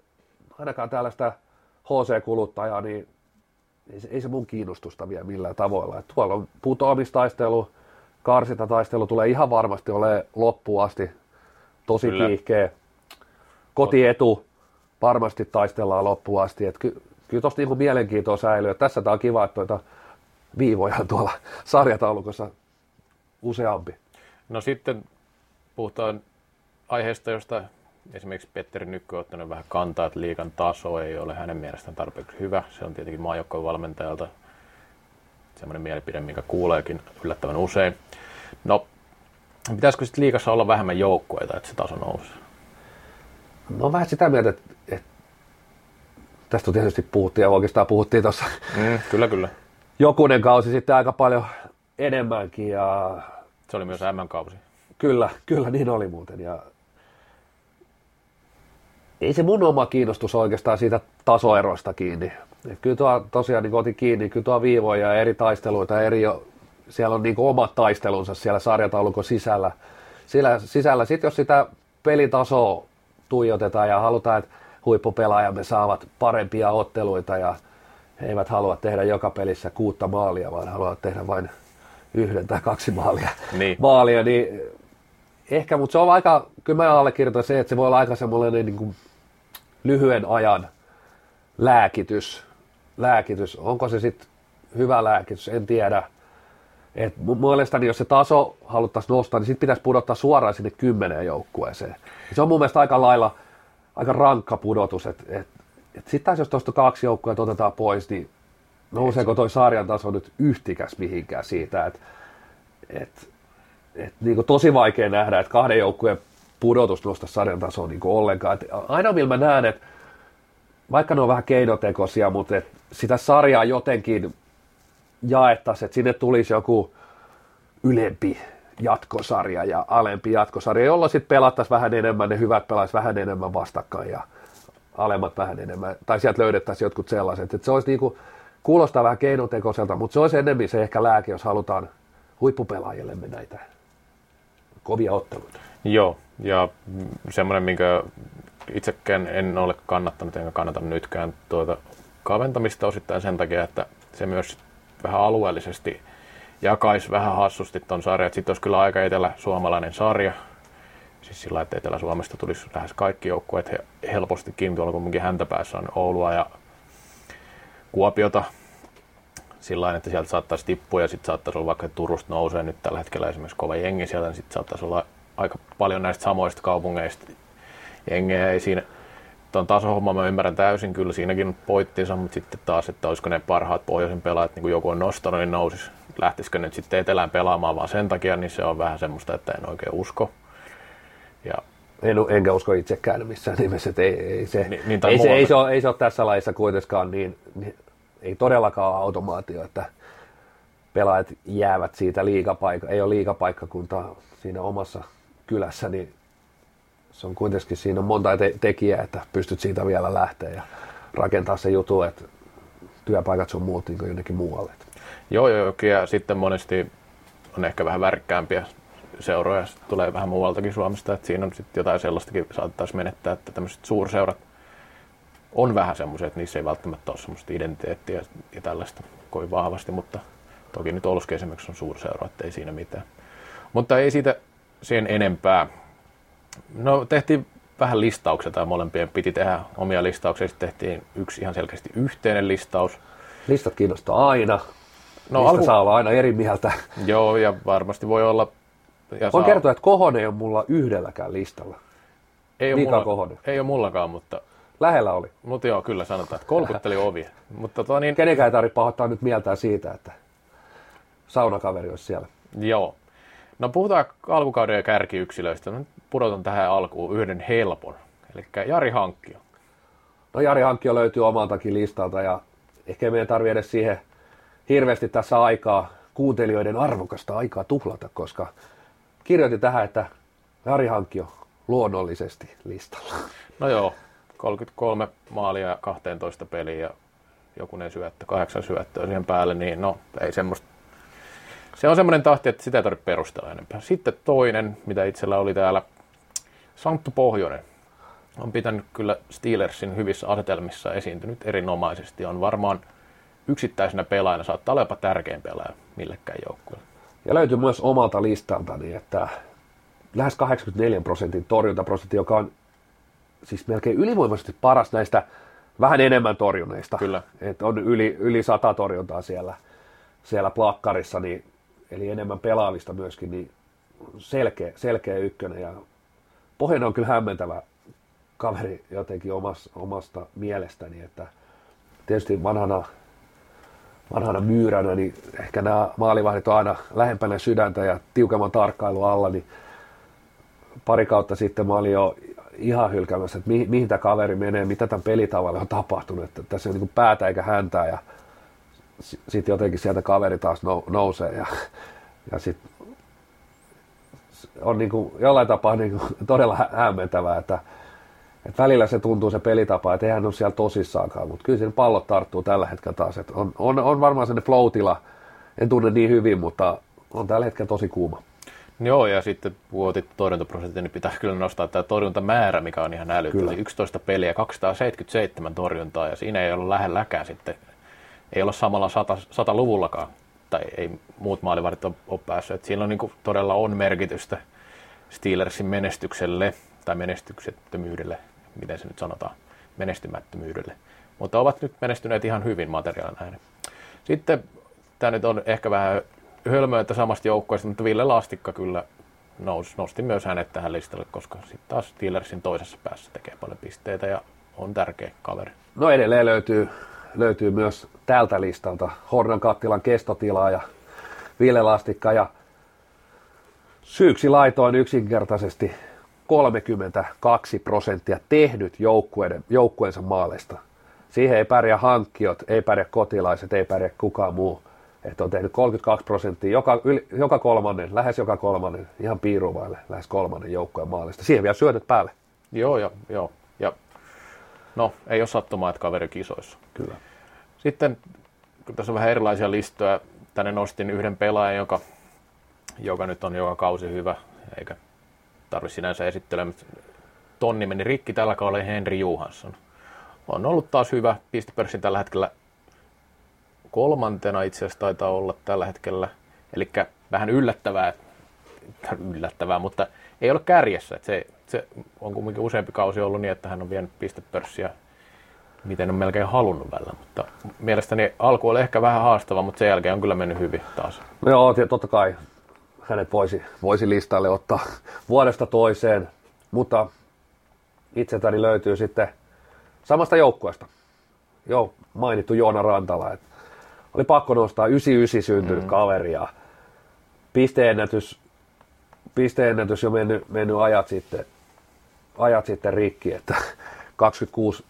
ainakaan tällaista HC-kuluttajaa, niin ei se, ei se mun kiinnostusta vielä millään tavoilla. Et tuolla on putoamistaistelu, karsintataistelu tulee ihan varmasti ole loppuun asti tosi Kyllä. kiihkeä. Kotietu varmasti taistellaan loppuun asti. Et ky, kyllä tuosta niinku mielenkiintoa säilyy. tässä tämä on kiva, että tuota viivoja on tuolla sarjataulukossa useampi. No sitten puhutaan aiheesta, josta esimerkiksi Petteri Nykkö on ottanut vähän kantaa, että liikan taso ei ole hänen mielestään tarpeeksi hyvä. Se on tietenkin maajoukkojen valmentajalta semmoinen mielipide, mikä kuuleekin yllättävän usein. No, pitäisikö sitten liikassa olla vähemmän joukkueita, että se taso nousee? No vähän sitä mieltä, että, että tästä tietysti puhuttiin ja oikeastaan puhuttiin tuossa mm, kyllä, kyllä. jokunen kausi sitten aika paljon enemmänkin ja Se oli myös M-kausi. Kyllä, kyllä niin oli muuten. Ja ei se mun oma kiinnostus oikeastaan siitä tasoerosta kiinni. Et kyllä tuo tosiaan niin otin kiinni, kyllä tuo viivoja ja eri taisteluita, eri, siellä on niin omat taistelunsa siellä sarjataulukon sisällä. Siellä, sisällä. Sitten jos sitä pelitasoa tuijotetaan ja halutaan, että huippupelaajamme saavat parempia otteluita ja he eivät halua tehdä joka pelissä kuutta maalia, vaan haluavat tehdä vain yhden tai kaksi maalia, Niin. maalia niin ehkä, mutta se on aika, kyllä mä allekirjoitan se, että se voi olla aika semmoinen niin kuin lyhyen ajan lääkitys. lääkitys. Onko se sitten hyvä lääkitys, en tiedä. Et mun mielestäni, jos se taso haluttaisiin nostaa, niin sitten pitäisi pudottaa suoraan sinne kymmeneen joukkueeseen. Se on mun mielestä aika lailla aika rankka pudotus. Et, et, et sitten taas jos tuosta kaksi joukkuetta otetaan pois, niin nouseeko toi sarjan taso nyt yhtikäs mihinkään siitä, että et, et, niin tosi vaikea nähdä, että kahden joukkueen pudotus nosta sarjan tasoa niin ollenkaan. Et aina millä mä näen, että vaikka ne on vähän keinotekoisia, mutta et sitä sarjaa jotenkin jaettaisiin, että sinne tulisi joku ylempi jatkosarja ja alempi jatkosarja, jolla sitten pelattaisiin vähän enemmän, ne hyvät pelaisivat vähän enemmän vastakkain ja alemmat vähän enemmän, tai sieltä löydettäisiin jotkut sellaiset, että se olisi niinku, kuulostaa vähän keinotekoiselta, mutta se olisi enemmän se ehkä lääke, jos halutaan huippupelaajillemme näitä kovia otteluita. Joo, ja semmoinen, minkä itsekään en ole kannattanut, enkä kannata nytkään tuota kaventamista osittain sen takia, että se myös vähän alueellisesti jakaisi vähän hassusti ton sarjan. Sitten olisi kyllä aika etelä-suomalainen sarja. Siis sillä, että Etelä-Suomesta tulisi lähes kaikki joukkueet helpostikin. Tuolla kumminkin häntä päässä on Oulua ja Kuopiota. Sillä että sieltä saattaisi tippua ja sitten saattaisi olla vaikka Turusta nousee nyt tällä hetkellä esimerkiksi kova jengi sieltä, niin sitten saattaisi olla aika paljon näistä samoista kaupungeista jengejä. Ei siinä tuon tasohomma mä ymmärrän täysin, kyllä siinäkin on pointtinsa, mutta sitten taas, että olisiko ne parhaat pohjoisen pelaajat, niin kuin joku on nostanut, niin nousis, lähtisikö nyt sitten etelään pelaamaan vaan sen takia, niin se on vähän semmoista, että en oikein usko. Ja En, enkä usko itsekään missään nimessä, että ei, ei, se, Niin- niin ei, se, ei, se ole, ei se ole tässä laissa kuitenkaan niin, niin ei todellakaan automaatio, että pelaajat jäävät siitä liigapaikka, ei ole liigapaikkakuntaa siinä omassa kylässä, niin se on kuitenkin siinä on monta te- tekijää, että pystyt siitä vielä lähteä ja rakentaa se jutu, että työpaikat sun muut niin jonnekin muualle. Joo, joo, ja sitten monesti on ehkä vähän värkkäämpiä seuroja, sit tulee vähän muualtakin Suomesta, että siinä on sitten jotain sellaistakin saattaisi menettää, että tämmöiset suurseurat on vähän semmoisia, että niissä ei välttämättä ole semmoista identiteettiä ja tällaista kovin vahvasti, mutta toki nyt Ouluski esimerkiksi on suurseura, että ei siinä mitään. Mutta ei siitä sen enempää. No tehtiin vähän listauksia tai molempien piti tehdä omia listauksia, sitten tehtiin yksi ihan selkeästi yhteinen listaus. Listat kiinnostaa aina, No, niistä alku- saa olla aina eri mieltä. Joo, ja varmasti voi olla... Ja Voin saa- kertoa, että Kohonen ei ole mulla yhdelläkään listalla. ei ole, mulla, Kohonen. ei ole mullakaan, mutta, Lähellä oli. mutta joo, kyllä sanotaan, että kolkutteli ovia. Mutta tota niin, Kenenkään ei tarvitse pahoittaa nyt mieltään siitä, että saunakaveri olisi siellä. joo. No puhutaan alkukauden ja kärkiyksilöistä. Nyt pudotan tähän alkuun yhden helpon. Eli Jari Hankkio. No Jari Hankkio löytyy omaltakin listalta ja ehkä meidän tarvitse edes siihen hirveästi tässä aikaa, kuuntelijoiden arvokasta aikaa tuhlata, koska kirjoitin tähän, että Jari Hankkio luonnollisesti listalla. No joo, 33 maalia ja 12 peliä ja jokunen syöttö, kahdeksan syöttöä siihen päälle, niin no ei semmoista. Se on semmoinen tahti, että sitä ei tarvitse perustella enempää. Sitten toinen, mitä itsellä oli täällä, Santtu Pohjonen. On pitänyt kyllä Steelersin hyvissä asetelmissa esiintynyt erinomaisesti. On varmaan yksittäisenä pelaajana saattaa olla jopa tärkein pelaaja millekään joukkueelle. Ja löytyy myös omalta listaltani, että lähes 84 prosentin torjuntaprosentti, joka on siis melkein ylivoimaisesti paras näistä vähän enemmän torjuneista. Kyllä. Et on yli, yli 100 torjuntaa siellä, siellä plakkarissa, niin, eli enemmän pelaamista myöskin, niin selkeä, selkeä ykkönen. Ja Pohjoinen on kyllä hämmentävä kaveri jotenkin omasta, omasta mielestäni, että tietysti vanhana vanhana myyränä, niin ehkä nämä maalivahdit on aina lähempänä sydäntä ja tiukemman tarkkailun alla, niin pari kautta sitten mä olin jo ihan hylkäämässä, että mihin, mihin tämä kaveri menee, mitä tämän pelitavalle on tapahtunut, että tässä on niin päätä eikä häntää ja sitten jotenkin sieltä kaveri taas nou, nousee ja, ja sitten on niin kuin, jollain tapaa niin kuin, todella hämmentävää, että, että välillä se tuntuu se pelitapa, että eihän ole siellä tosissaankaan, mutta kyllä siinä pallot tarttuu tällä hetkellä taas. Että on, on, on varmaan sellainen flow en tunne niin hyvin, mutta on tällä hetkellä tosi kuuma. Joo, ja sitten puhutit torjuntaprosentti, niin pitää kyllä nostaa tämä torjuntamäärä, mikä on ihan älytön. 11 peliä, 277 torjuntaa, ja siinä ei ole lähelläkään sitten, ei ole samalla 100, 100-luvullakaan, tai ei muut maalivarit ole, ole päässyt. Että siinä on niin kuin, todella on merkitystä Steelersin menestykselle, tai menestyksettömyydelle, miten se nyt sanotaan, menestymättömyydelle. Mutta ovat nyt menestyneet ihan hyvin materiaalin nähden. Sitten tämä nyt on ehkä vähän hölmöitä samasta joukkueesta, mutta Ville Lastikka kyllä nousi, nosti myös hänet tähän listalle, koska sitten taas Steelersin toisessa päässä tekee paljon pisteitä ja on tärkeä kaveri. No edelleen löytyy, löytyy myös tältä listalta Hornan kattilan kestotilaa ja Ville Lastikka ja syyksi laitoin yksinkertaisesti 32 prosenttia tehnyt joukkueiden, joukkueensa maaleista. Siihen ei pärjää hankkiot, ei pärjää kotilaiset, ei pärjää kukaan muu että on tehnyt 32 prosenttia joka, yli, joka kolmannen, lähes joka kolmannen, ihan piiruvaille, lähes kolmannen joukkojen maalista. Siihen vielä syötet päälle. Joo, joo, joo. Ja no, ei ole sattumaa, että kaveri kisoissa. Kyllä. Sitten, kun tässä on vähän erilaisia listoja, tänne nostin yhden pelaajan, joka, joka nyt on joka kausi hyvä, eikä tarvitse sinänsä esittelemään. Tonni meni rikki tällä kaudella Henri Johansson. On ollut taas hyvä pistepörssin tällä hetkellä kolmantena itse asiassa taitaa olla tällä hetkellä. Eli vähän yllättävää, yllättävää, mutta ei ole kärjessä. Se, se on kuitenkin useampi kausi ollut niin, että hän on vienyt pistepörssiä miten on melkein halunnut välillä. Mutta mielestäni alku oli ehkä vähän haastava, mutta sen jälkeen on kyllä mennyt hyvin taas. No joo, totta kai hänet voisi, voisi listalle ottaa vuodesta toiseen, mutta itseltäni löytyy sitten samasta joukkueesta. Jo mainittu Joona Rantala. Että oli pakko nostaa 99 syntynyt mm. kaveri ja pisteennätys, pisteennätys jo mennyt, mennyt ajat, sitten, ajat sitten rikki, että 26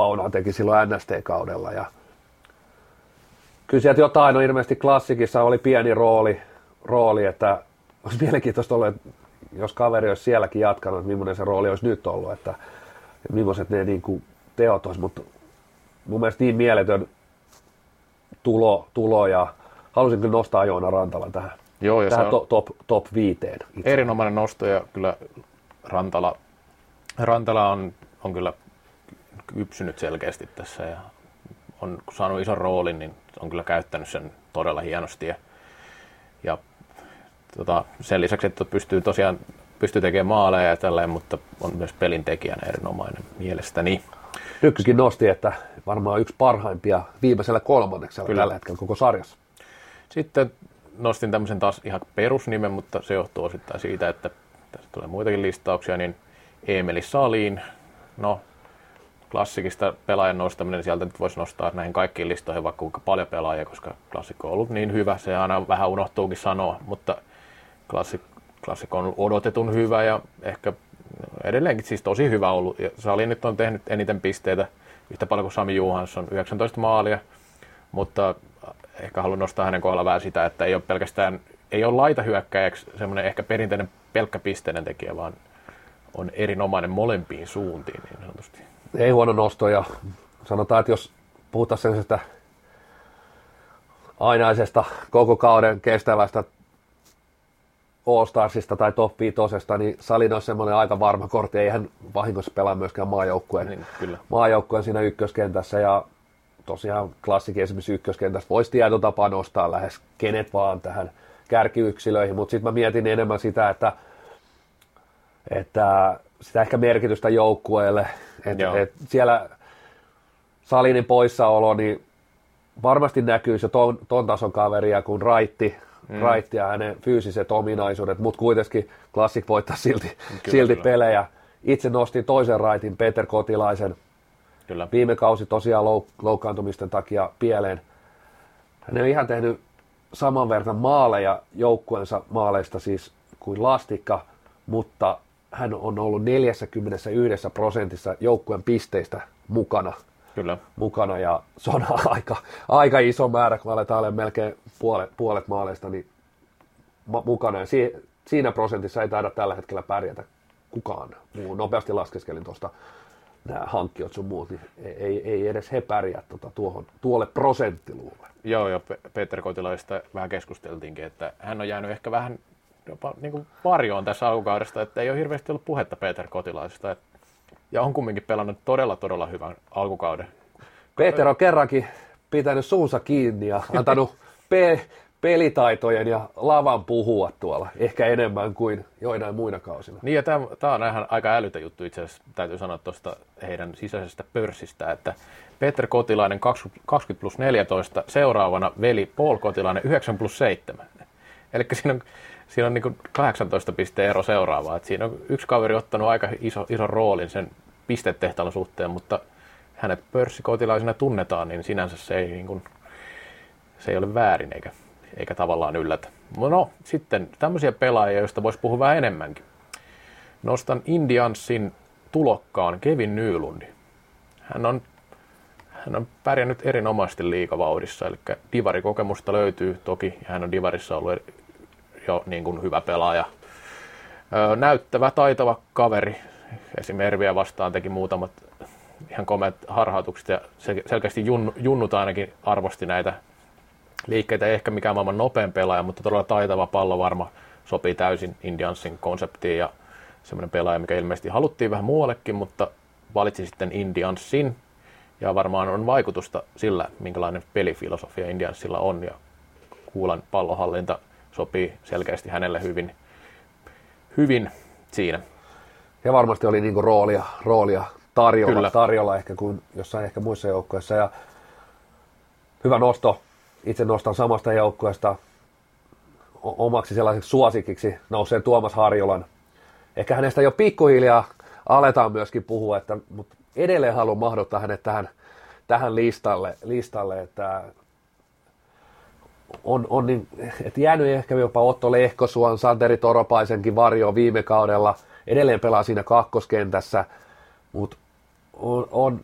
paunaa teki silloin NST-kaudella ja kyllä sieltä jotain, no ilmeisesti klassikissa oli pieni rooli, rooli että olisi mielenkiintoista ollut, että jos kaveri olisi sielläkin jatkanut, että millainen se rooli olisi nyt ollut, että, että millaiset ne niin kuin teot olisi, mutta mun mielestä niin mieletön tulo, tulo ja halusin kyllä nostaa Joona Rantala tähän, Joo, ja tähän on top, top viiteen. Itse. erinomainen nosto ja kyllä Rantala, Rantala on, on kyllä kypsynyt selkeästi tässä ja on saanut ison roolin, niin on kyllä käyttänyt sen todella hienosti. Ja, ja tota, sen lisäksi, että pystyy tosiaan pystyy tekemään maaleja ja tälleen, mutta on myös pelin tekijänä erinomainen mielestäni. Nykkykin nosti, että varmaan yksi parhaimpia viimeisellä kolmanneksella Kyllä. tällä hetkellä koko sarjassa. Sitten nostin tämmöisen taas ihan perusnimen, mutta se johtuu osittain siitä, että tässä tulee muitakin listauksia, niin Emeli Salin, no klassikista pelaajan nostaminen, sieltä nyt voisi nostaa näihin kaikkiin listoihin vaikka kuinka paljon pelaajia, koska klassikko on ollut niin hyvä, se aina vähän unohtuukin sanoa, mutta klassik, klassikko on odotetun hyvä ja ehkä edelleenkin siis tosi hyvä ollut. Ja Sali nyt on tehnyt eniten pisteitä yhtä paljon kuin Sami Johansson, 19 maalia, mutta ehkä haluan nostaa hänen kohdalla vähän sitä, että ei ole pelkästään, ei ole laita hyökkäjäksi semmoinen ehkä perinteinen pelkkä pisteinen tekijä, vaan on erinomainen molempiin suuntiin niin sanotusti. Ei huono nosto ja sanotaan, että jos puhutaan sellaisesta ainaisesta koko kauden kestävästä All-Starsista tai Top 5, niin Salin on semmoinen aika varma kortti. Ei hän vahingossa pelaa myöskään maajoukkueen, Niin, kyllä. maajoukkueen siinä ykköskentässä. Ja tosiaan klassikin esimerkiksi ykköskentässä voisi tietotapaa nostaa lähes kenet vaan tähän kärkiyksilöihin, mutta sitten mä mietin enemmän sitä, että, että sitä ehkä merkitystä joukkueelle, että Joo. et siellä Salinin poissaolo, niin varmasti näkyy se ton, ton tason kaveria kuin Raitti, mm. Raitti ja hänen fyysiset ominaisuudet, mutta kuitenkin Classic voittaa silti, Kyllä, silti kyllä. pelejä. Itse nostin toisen Raitin, Peter Kotilaisen, Kyllä. viime kausi tosiaan louk- loukkaantumisten takia pieleen. Hän on ihan tehnyt saman verran maaleja joukkueensa maaleista siis kuin Lastikka, mutta hän on ollut 41 prosentissa joukkueen pisteistä mukana. Kyllä. mukana ja se on aika, aika iso määrä, kun aletaan olemaan melkein puolet, puolet maaleista niin ma- mukana ja si, siinä prosentissa ei taida tällä hetkellä pärjätä kukaan muu. Nopeasti laskeskelin tuosta nämä hankkiot sun muut, niin ei, ei edes he pärjää tuota tuohon, tuolle prosenttiluvulle. Joo, ja Peter Kotilaista vähän keskusteltiinkin, että hän on jäänyt ehkä vähän jopa niin kuin varjoon tässä alkukaudesta, että ei ole hirveästi ollut puhetta Peter Kotilaisesta. Ja on kumminkin pelannut todella, todella hyvän alkukauden. Peter on kerrankin pitänyt suunsa kiinni ja antanut pe- pelitaitojen ja lavan puhua tuolla, ehkä enemmän kuin joinain muina kausina. Niin ja tämä on ihan aika älytä juttu itse asiassa, täytyy sanoa tuosta heidän sisäisestä pörssistä, että Peter Kotilainen 20 plus 14, seuraavana veli Paul Kotilainen 9 plus 7. Eli siinä on, siinä on niin 18 pisteen ero seuraavaa. Et siinä on yksi kaveri ottanut aika iso, iso roolin sen pistetehtailun suhteen, mutta hänet pörssikotilaisena tunnetaan, niin sinänsä se ei, niin kuin, se ei ole väärin eikä, eikä tavallaan yllätä. No sitten tämmöisiä pelaajia, joista voisi puhua vähän enemmänkin. Nostan Indiansin tulokkaan Kevin Nylundi. Hän on, hän on pärjännyt erinomaisesti liikavauhdissa, eli divarikokemusta löytyy toki, ja hän on divarissa ollut jo niin kuin hyvä pelaaja. Näyttävä, taitava kaveri. Esimerkiksi Erviä vastaan teki muutamat ihan komeat harhautukset ja selkeästi junnut ainakin arvosti näitä liikkeitä. Ei ehkä mikään maailman nopein pelaaja, mutta todella taitava pallo varma sopii täysin Indiansin konseptiin ja semmoinen pelaaja, mikä ilmeisesti haluttiin vähän muuallekin, mutta valitsi sitten Indiansin ja varmaan on vaikutusta sillä, minkälainen pelifilosofia Indiansilla on ja kuulan pallohallinta sopii selkeästi hänelle hyvin, hyvin siinä. Ja varmasti oli niin roolia, roolia tarjolla, Kyllä. tarjolla ehkä kuin jossain ehkä muissa joukkueissa. Ja hyvä nosto. Itse nostan samasta joukkueesta omaksi sellaiseksi suosikiksi nousee Tuomas Harjolan. Ehkä hänestä jo pikkuhiljaa aletaan myöskin puhua, että, mutta edelleen haluan mahdottaa hänet tähän, tähän listalle, listalle että on, on niin, että jäänyt ehkä jopa Otto Lehkosuon, Santeri Toropaisenkin varjo viime kaudella, edelleen pelaa siinä kakkoskentässä, mutta on, on,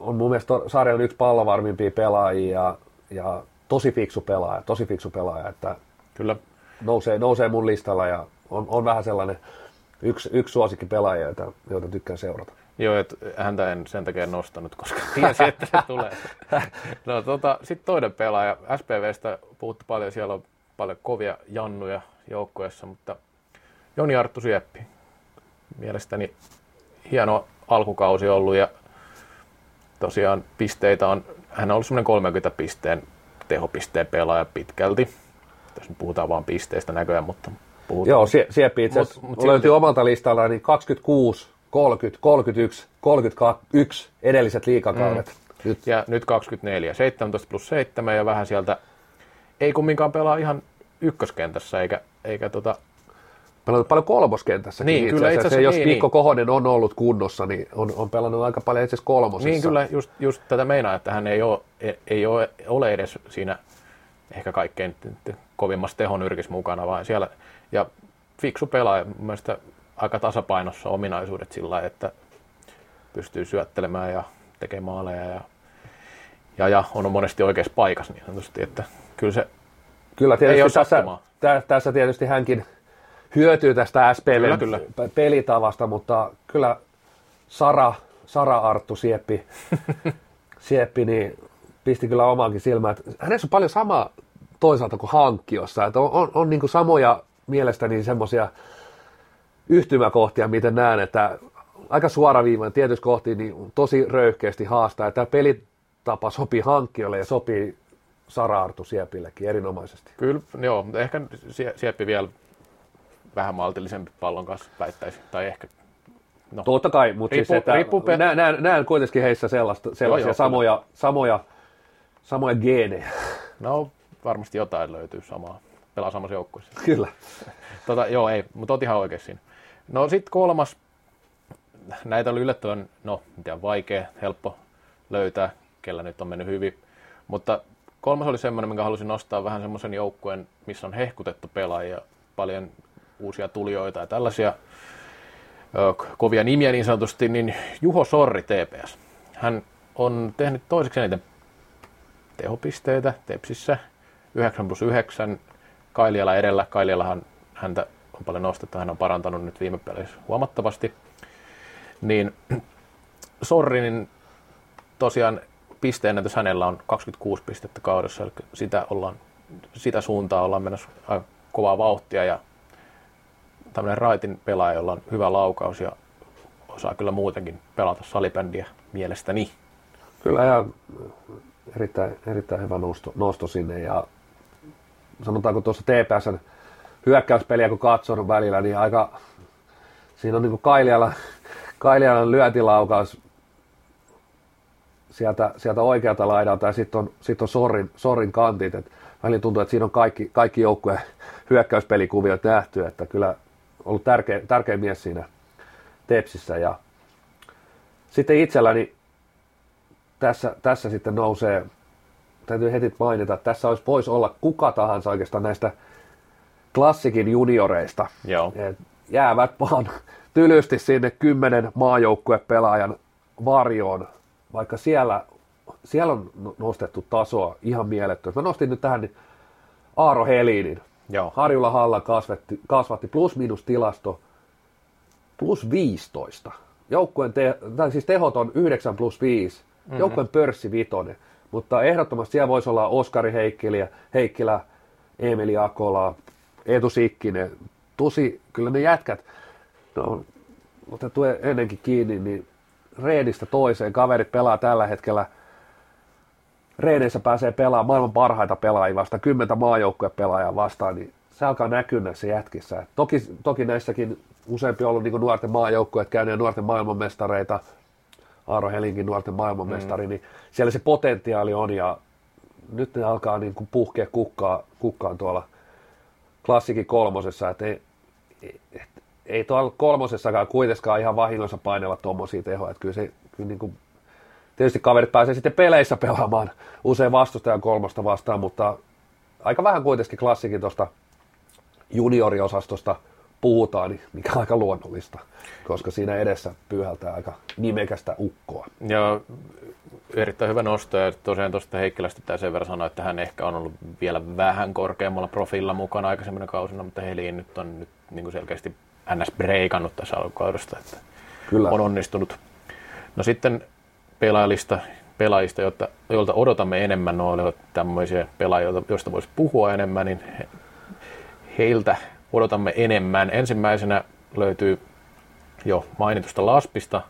on mun mielestä sarjan yksi pallovarmimpia pelaajia ja, ja tosi fiksu pelaaja, tosi fiksu pelaaja, että Kyllä. Nousee, nousee mun listalla ja on, on vähän sellainen yksi, yksi suosikki pelaaja, joita, joita tykkään seurata. Joo, että häntä en sen takia nostanut, koska tiesin, että se tulee. No tota, sitten toinen pelaaja. SPVstä puhuttu paljon, siellä on paljon kovia jannuja joukkueessa, mutta Joni Arttu Sieppi. Mielestäni hieno alkukausi ollut ja tosiaan pisteitä on, hän on ollut semmoinen 30 pisteen tehopisteen pelaaja pitkälti. Tässä puhutaan vain pisteistä näköjään, mutta puhutaan. Joo, sie, Sieppi itse asiassa mut, mut löytyy silti... omalta listalta niin 26, 30, 31, 31 edelliset liikakaudet. Mm. Nyt. Ja nyt 24, 17 plus 7 ja vähän sieltä, ei kumminkaan pelaa ihan ykköskentässä eikä, eikä tota, pelannut paljon kolmoskentässä. Niin, itse kyllä itse asiassa, jos niin, Mikko niin. Kohonen on ollut kunnossa, niin on, on pelannut aika paljon itse asiassa kolmosessa. Niin kyllä, just, just tätä meinaa, että hän ei ole, ei ole, ole edes siinä ehkä kaikkein kovimmassa tehonyrkissä mukana, vaan siellä, ja fiksu pelaaja, mun mielestä aika tasapainossa ominaisuudet sillä että pystyy syöttelemään ja tekemään maaleja ja, ja, ja on monesti oikeassa paikassa niin sanotusti, että kyllä se Kyllä tietysti ei tässä, tässä tietysti hänkin hyötyy tästä SPVn kyllä, kyllä. pelitavasta, mutta kyllä Sara, Sara Arttu Sieppi, Sieppi niin pisti kyllä omaankin silmään. Hänessä on paljon sama toisaalta kuin hankkiossa, että on, on, on niin kuin samoja mielestäni semmoisia yhtymäkohtia, miten näen, että aika suoraviivainen tietysti kohti niin tosi röyhkeästi haastaa, että tämä pelitapa sopii hankkijoille ja sopii Sara Artu Siepillekin erinomaisesti. Kyllä, joo, ehkä Sieppi vielä vähän maltillisempi pallon kanssa väittäisin, tai ehkä No. Totta kai, mutta riippu, siis että riippu pe- näen, näen, näen, kuitenkin heissä sellaista, sellaisia joo, joo, samoja, samoja, samoja geenejä. No varmasti jotain löytyy samaa, pelaa samassa joukkueessa. Kyllä. tota, joo, ei, mutta oot ihan oikein siinä. No sitten kolmas, näitä oli yllättävän, no mitä vaikea, helppo löytää, kellä nyt on mennyt hyvin, mutta kolmas oli semmoinen, minkä halusin nostaa vähän semmoisen joukkueen, missä on hehkutettu pelaajia, paljon uusia tulijoita ja tällaisia kovia nimiä niin sanotusti, niin Juho Sorri TPS. Hän on tehnyt toiseksi eniten tehopisteitä Tepsissä. 9 plus 9. Kailiala edellä. Kailialahan häntä on paljon nostettu. Hän on parantanut nyt viime peleissä huomattavasti. Niin Sorrinin tosiaan pisteennätys hänellä on 26 pistettä kaudessa, eli sitä, ollaan, sitä suuntaa ollaan menossa kovaa vauhtia ja tämmöinen raitin pelaaja, jolla on hyvä laukaus ja osaa kyllä muutenkin pelata salibändiä mielestäni. Kyllä ja erittäin, erittäin hyvä nosto, nosto sinne ja sanotaanko tuossa TPSn hyökkäyspeliä kun katsonut välillä, niin aika siinä on niin kuin Kailialan, Kailialan lyötilaukaus sieltä, sieltä oikealta laidalta ja sitten on, sit on Sorin, Sorin kantit. Et välillä tuntuu, että siinä on kaikki, kaikki joukkueen hyökkäyspelikuviot nähty, että kyllä ollut tärkeä, tärkeä mies siinä Tepsissä. Ja sitten itselläni tässä, tässä sitten nousee, täytyy heti mainita, että tässä olisi, voisi olla kuka tahansa oikeastaan näistä klassikin junioreista. Joo. Et jäävät vaan tylysti sinne kymmenen maajoukkuepelaajan varjoon vaikka siellä, siellä on no-, nostettu tasoa ihan mielettömästi. Mä nostin nyt tähän niin Aaro Helinin. Joo. Harjulla Halla kasvatti, kasvatti plus minus tilasto plus 15. Joukkueen te, tai siis tehot on 9 plus 5. Mm-hmm. Joukkueen pörssi vitonen. Mutta ehdottomasti siellä voisi olla Oskari Heikkilä, Heikkilä Emeli Akola, Eetu Sikkinen. Tosi, kyllä ne jätkät, no, otettu ennenkin kiinni, niin reedistä toiseen. Kaverit pelaa tällä hetkellä reedeissä pääsee pelaamaan maailman parhaita pelaajia vastaan, kymmentä pelaajaa vastaan, niin se alkaa näkyä näissä jätkissä. toki, toki näissäkin useampi on ollut niin nuorten maajoukkueet käyneet nuorten maailmanmestareita, Aaro Helinkin nuorten maailmanmestari, mm. niin siellä se potentiaali on ja nyt ne alkaa niin kuin puhkea kukkaa, kukkaan tuolla klassikin kolmosessa, että ei, ei tuolla kolmosessakaan kuitenkaan ihan vahingossa painella tuommoisia tehoja. Että kyllä se, kyllä niin kuin, tietysti kaverit pääsee sitten peleissä pelaamaan usein vastustajan kolmosta vastaan, mutta aika vähän kuitenkin klassikin tuosta junioriosastosta puhutaan, niin mikä on aika luonnollista, koska siinä edessä pyyhältää aika nimekästä ukkoa. Ja erittäin hyvä nosto, ja tosiaan tuosta Heikkilästä pitää sen verran sanoa, että hän ehkä on ollut vielä vähän korkeammalla profiilla mukana aikaisemmina kausina, mutta Heliin nyt on nyt niin kuin selkeästi ns. breikannut tässä alkukaudesta, että Kyllä. on onnistunut. No sitten pelaajista, pelaajista joilta, joilta odotamme enemmän, no olivat tämmöisiä pelaajia, joista voisi puhua enemmän, niin he, heiltä odotamme enemmän. Ensimmäisenä löytyy jo mainitusta Laspista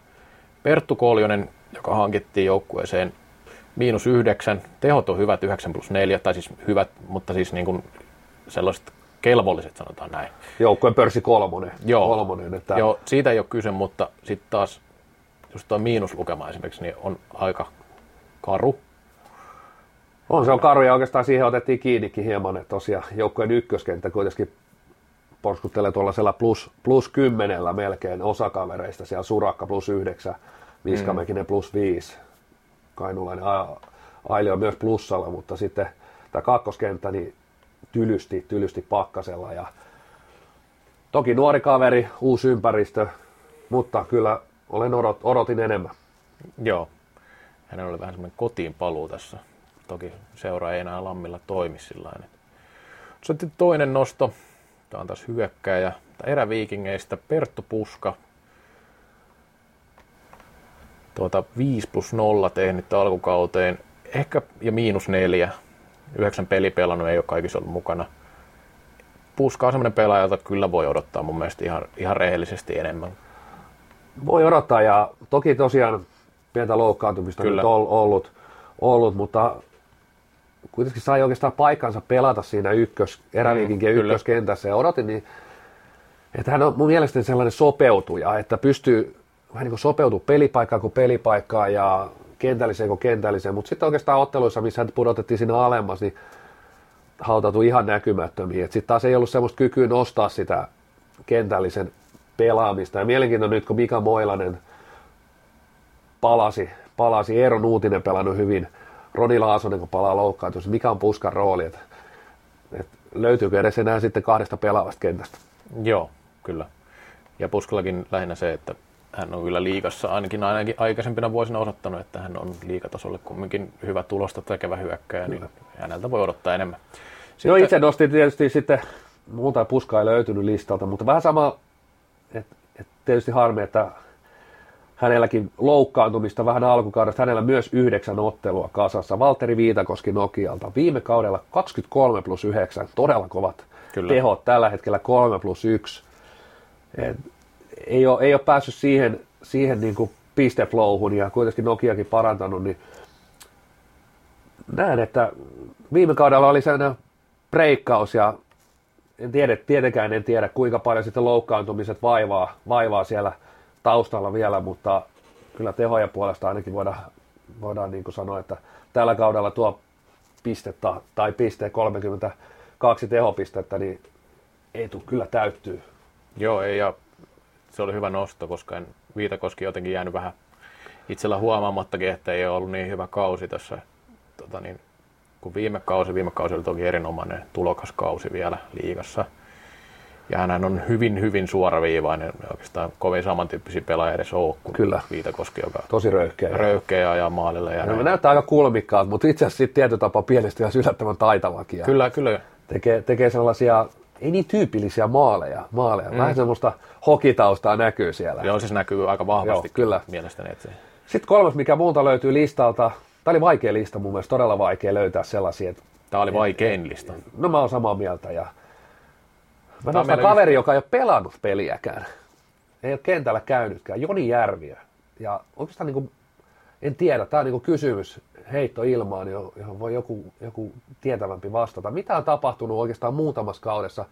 Perttu Koljonen, joka hankittiin joukkueeseen miinus yhdeksän. Tehot on hyvät, 9 plus 4, tai siis hyvät, mutta siis niin kuin sellaiset kelvolliset, sanotaan näin. Joukkueen pörssi kolmonen. Joo, kolmonen, että... Joo siitä ei ole kyse, mutta sitten taas just tuo miinuslukema esimerkiksi niin on aika karu. On, se on karu ja oikeastaan siihen otettiin kiinnikin hieman, että tosiaan joukkueen ykköskenttä kuitenkin porskuttelee tuollaisella plus, plus kymmenellä melkein osakavereista, siellä Surakka plus yhdeksän, Viskamäkinen mm. plus viisi, Kainulainen Aili on myös plussalla, mutta sitten tämä kakkoskenttä, niin tylysti, tylysti pakkasella. Ja toki nuori kaveri, uusi ympäristö, mutta kyllä olen odot, odotin enemmän. Joo, hänellä oli vähän semmoinen kotiin paluu tässä. Toki seura ei enää Lammilla toimi sillä Sitten toinen nosto, tämä on taas hyökkäjä, eräviikingeistä Perttu Puska. Tuota 5 plus 0 tehnyt alkukauteen, ehkä ja miinus 4 yhdeksän peli pelannut, ei ole kaikissa ollut mukana. Puska on sellainen pelaaja, jota kyllä voi odottaa mun mielestä ihan, ihan rehellisesti enemmän. Voi odottaa ja toki tosiaan pientä loukkaantumista kyllä. nyt on ollut, ollut, mutta kuitenkin sai oikeastaan paikkansa pelata siinä ykkös, eräviikinkien mm, ykköskentässä ja odotin niin, että hän on mun mielestäni sellainen sopeutuja, että pystyy vähän niin kuin sopeutuu pelipaikkaan kuin pelipaikkaan ja kentälliseen kuin kentälliseen, mutta sitten oikeastaan otteluissa, missä hän pudotettiin sinne alemmas, niin hautautu ihan näkymättömiin. Sitten taas ei ollut semmoista kykyä nostaa sitä kentällisen pelaamista. Ja mielenkiintoinen nyt, kun Mika Moilanen palasi, palasi Eero Nuutinen pelannut hyvin, Roni Laasonen, kun palaa loukkaantus, mikä on Puskan rooli, että, että löytyykö edes enää sitten kahdesta pelaavasta kentästä? Joo, kyllä. Ja Puskallakin lähinnä se, että hän on kyllä liikassa ainakin, ainakin aikaisempina vuosina osoittanut, että hän on liikatasolle kumminkin hyvä tulosta tekevä hyökkäjä, niin häneltä voi odottaa enemmän. Sitten... Joo, itse nostin tietysti sitten, muuta puskaa ei löytynyt listalta, mutta vähän sama, että et tietysti harmi, että hänelläkin loukkaantumista vähän alkukaudesta, hänellä myös yhdeksän ottelua kasassa. Valtteri Viitakoski Nokialta viime kaudella 23 plus 9, todella kovat Kyllä. tehot, tällä hetkellä 3 plus 1. Et ei, ole, ei ole päässyt siihen, siihen niin kuin pisteflowhun ja kuitenkin Nokiakin parantanut, niin näen, että viime kaudella oli sellainen breikkaus ja en tiedä, tietenkään en tiedä kuinka paljon sitten loukkaantumiset vaivaa, vaivaa siellä taustalla vielä, mutta kyllä tehoja puolesta ainakin voidaan, voidaan niin kuin sanoa, että tällä kaudella tuo pistettä tai piste 32 tehopistettä, niin ei tule kyllä täyttyy. Joo, ei, ja se oli hyvä nosto, koska en Viitakoski jotenkin jäänyt vähän itsellä huomaamattakin, että ei ole ollut niin hyvä kausi tässä tota niin, kuin viime kausi. Viime kausi oli toki erinomainen tulokaskausi vielä liigassa. Ja hän on hyvin, hyvin suoraviivainen, oikeastaan kovin samantyyppisiä pelaajia edes ole kuin Kyllä. Viitakoski, joka Tosi röyhkeä. Röyhkeä ja maalille. Ja no, näyttää aika kulmikkaat, mutta itse asiassa tietyllä tapaa pienesti ja yllättävän taitavakin. Kyllä, kyllä. Tekee, tekee sellaisia ei niin tyypillisiä maaleja. maaleja. Mm. Vähän semmoista hokitaustaa näkyy siellä. Joo, siis näkyy aika vahvasti Joo, kyllä. mielestäni. Että se... Sitten kolmas, mikä multa löytyy listalta, tämä oli vaikea lista mun mielestä, todella vaikea löytää sellaisia. Että, tämä oli vaikein lista. No mä oon samaa mieltä ja mä nostan kaveri, joka ei ole pelannut peliäkään. Ei ole kentällä käynytkään. Joni Järviö. Ja oikeastaan niin kuin, en tiedä, tämä on niin kuin kysymys heitto ilmaan, johon voi joku, joku tietävämpi vastata. Mitä on tapahtunut oikeastaan muutamassa kaudessa?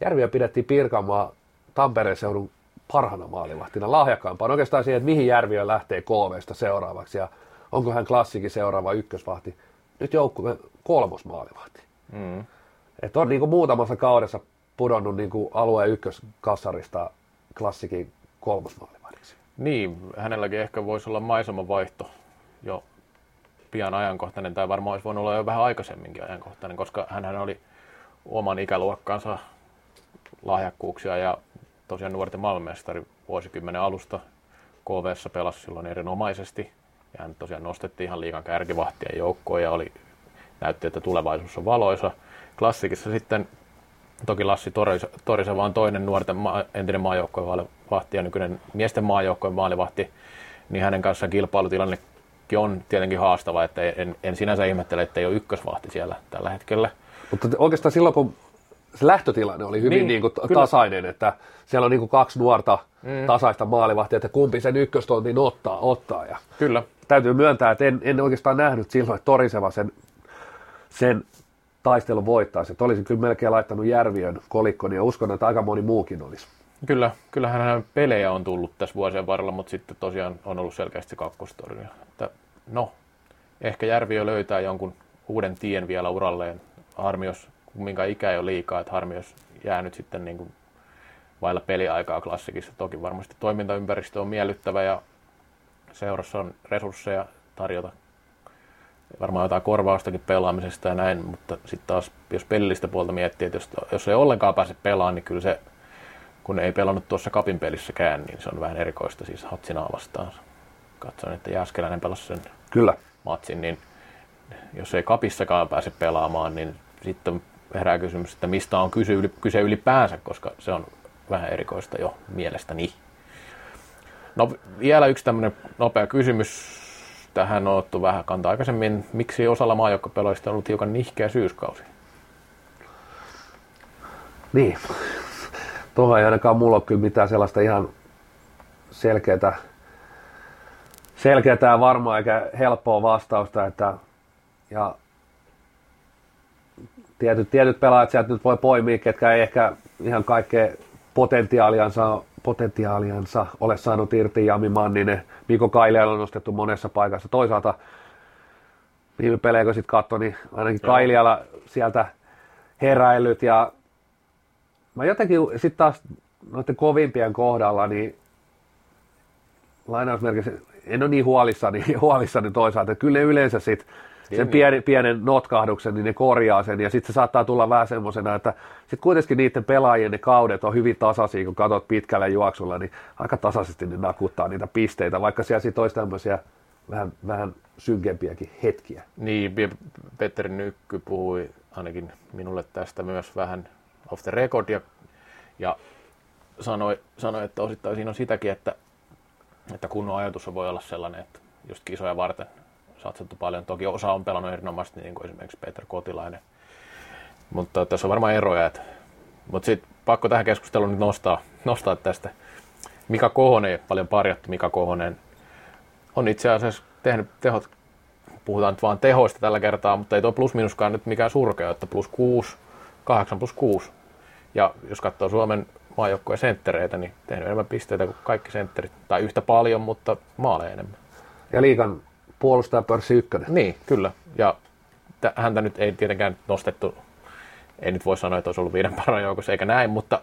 Järviä pidettiin Pirkanmaa Tampereen seudun parhana maalivahtina, lahjakkaampaan oikeastaan siihen, että mihin Järviö lähtee KVsta seuraavaksi ja onko hän klassikin seuraava ykkösvahti. Nyt joukkue kolmos maalivahti. Mm. Et on niin kuin muutamassa kaudessa pudonnut niin kuin alueen ykköskassarista klassikin kolmosmaalivahdiksi. Niin, hänelläkin ehkä voisi olla maisemavaihto jo pian ajankohtainen, tai varmaan olisi voinut olla jo vähän aikaisemminkin ajankohtainen, koska hän oli oman ikäluokkansa lahjakkuuksia ja tosiaan nuorten maailmanmestari vuosikymmenen alusta KVssa pelasi silloin erinomaisesti. Ja hän tosiaan nostettiin ihan liikan kärkivahtien joukkoon ja oli, näytti, että tulevaisuus on valoisa. Klassikissa sitten toki Lassi Torisa, vaan toinen nuorten maa, entinen maajoukkojen maalivahti ja nykyinen miesten maajoukkojen maalivahti, niin hänen kanssaan kilpailutilanne on tietenkin haastava, että en, en sinänsä ihmettele, että ei ole ykkösvahti siellä tällä hetkellä. Mutta oikeastaan silloin, kun se lähtötilanne oli hyvin niin, niin kuin tasainen, että siellä on niin kuin kaksi nuorta mm. tasaista maalivahtia, että kumpi sen ykköstontin ottaa. ottaa. Ja Kyllä. Täytyy myöntää, että en, en oikeastaan nähnyt silloin, että Toriseva sen, sen taistelun voittaisi. Että olisin kyllä melkein laittanut Järviön kolikkoon ja uskon, että aika moni muukin olisi. Kyllä, kyllähän hän pelejä on tullut tässä vuosien varrella, mutta sitten tosiaan on ollut selkeästi se. Että, no, ehkä Järviö löytää jonkun uuden tien vielä uralleen. Harmi, jos minkä ikä ei ole liikaa, että harmi, jos jää nyt sitten niin kuin vailla peliaikaa klassikissa. Toki varmasti toimintaympäristö on miellyttävä ja seurassa on resursseja tarjota varmaan jotain korvaustakin pelaamisesta ja näin, mutta sitten taas jos pelillistä puolta miettii, että jos, jos ei ollenkaan pääse pelaamaan, niin kyllä se kun ei pelannut tuossa kapin pelissäkään, niin se on vähän erikoista siis Hatsinaa vastaan. Katsoin, että Jääskeläinen pelasi sen Kyllä. matsin, niin jos ei kapissakaan pääse pelaamaan, niin sitten herää kysymys, että mistä on kyse, kyse ylipäänsä, koska se on vähän erikoista jo mielestäni. No vielä yksi tämmöinen nopea kysymys. Tähän on ottu vähän kantaa aikaisemmin. Miksi osalla maajoukkopelaajista on ollut hiukan nihkeä syyskausi? Niin, tuohon ei ainakaan mulla ole kyllä mitään sellaista ihan selkeää, selkeää ja varmaa eikä helppoa vastausta, että ja tietyt, tietyt pelaajat sieltä nyt voi poimia, ketkä ei ehkä ihan kaikkea potentiaaliansa, potentiaaliansa ole saanut irti. Jami Manninen, Mikko Kailiala on nostettu monessa paikassa. Toisaalta viime pelejä kun sitten katsoi, niin ainakin Kailiala sieltä heräillyt ja mä jotenkin sitten taas noiden kovimpien kohdalla, niin lainausmerkissä en ole niin huolissani, huolissani toisaalta. Kyllä ne yleensä sitten sen pieni, pienen notkahduksen, niin ne korjaa sen, ja sitten se saattaa tulla vähän semmoisena, että sitten kuitenkin niiden pelaajien ne kaudet on hyvin tasaisia, kun katsot pitkällä juoksulla, niin aika tasaisesti ne nakuttaa niitä pisteitä, vaikka siellä sitten olisi tämmöisiä vähän, vähän synkempiäkin hetkiä. Niin, Petteri Nykky puhui ainakin minulle tästä myös vähän off the record, ja, ja sanoi, sanoi, että osittain siinä on sitäkin, että, että kunnon ajatus voi olla sellainen, että just kisoja varten satsattu paljon. Toki osa on pelannut erinomaisesti, niin kuin esimerkiksi Peter Kotilainen. Mutta tässä on varmaan eroja. Että... Mutta sitten pakko tähän keskusteluun nyt nostaa, nostaa tästä. Mika Kohonen, paljon parjattu Mika Kohonen, on itse asiassa tehnyt tehot, puhutaan nyt vaan tehoista tällä kertaa, mutta ei tuo plus minuskaan nyt mikään surkea, että plus 6, 8 plus 6. Ja jos katsoo Suomen maajoukkueen senttereitä, niin tehnyt enemmän pisteitä kuin kaikki sentterit, tai yhtä paljon, mutta maaleja enemmän. Ja liikan puolustaa pörssi ykkönen. Niin, kyllä. Ja häntä nyt ei tietenkään nostettu, ei nyt voi sanoa, että olisi ollut viiden paran joukossa eikä näin, mutta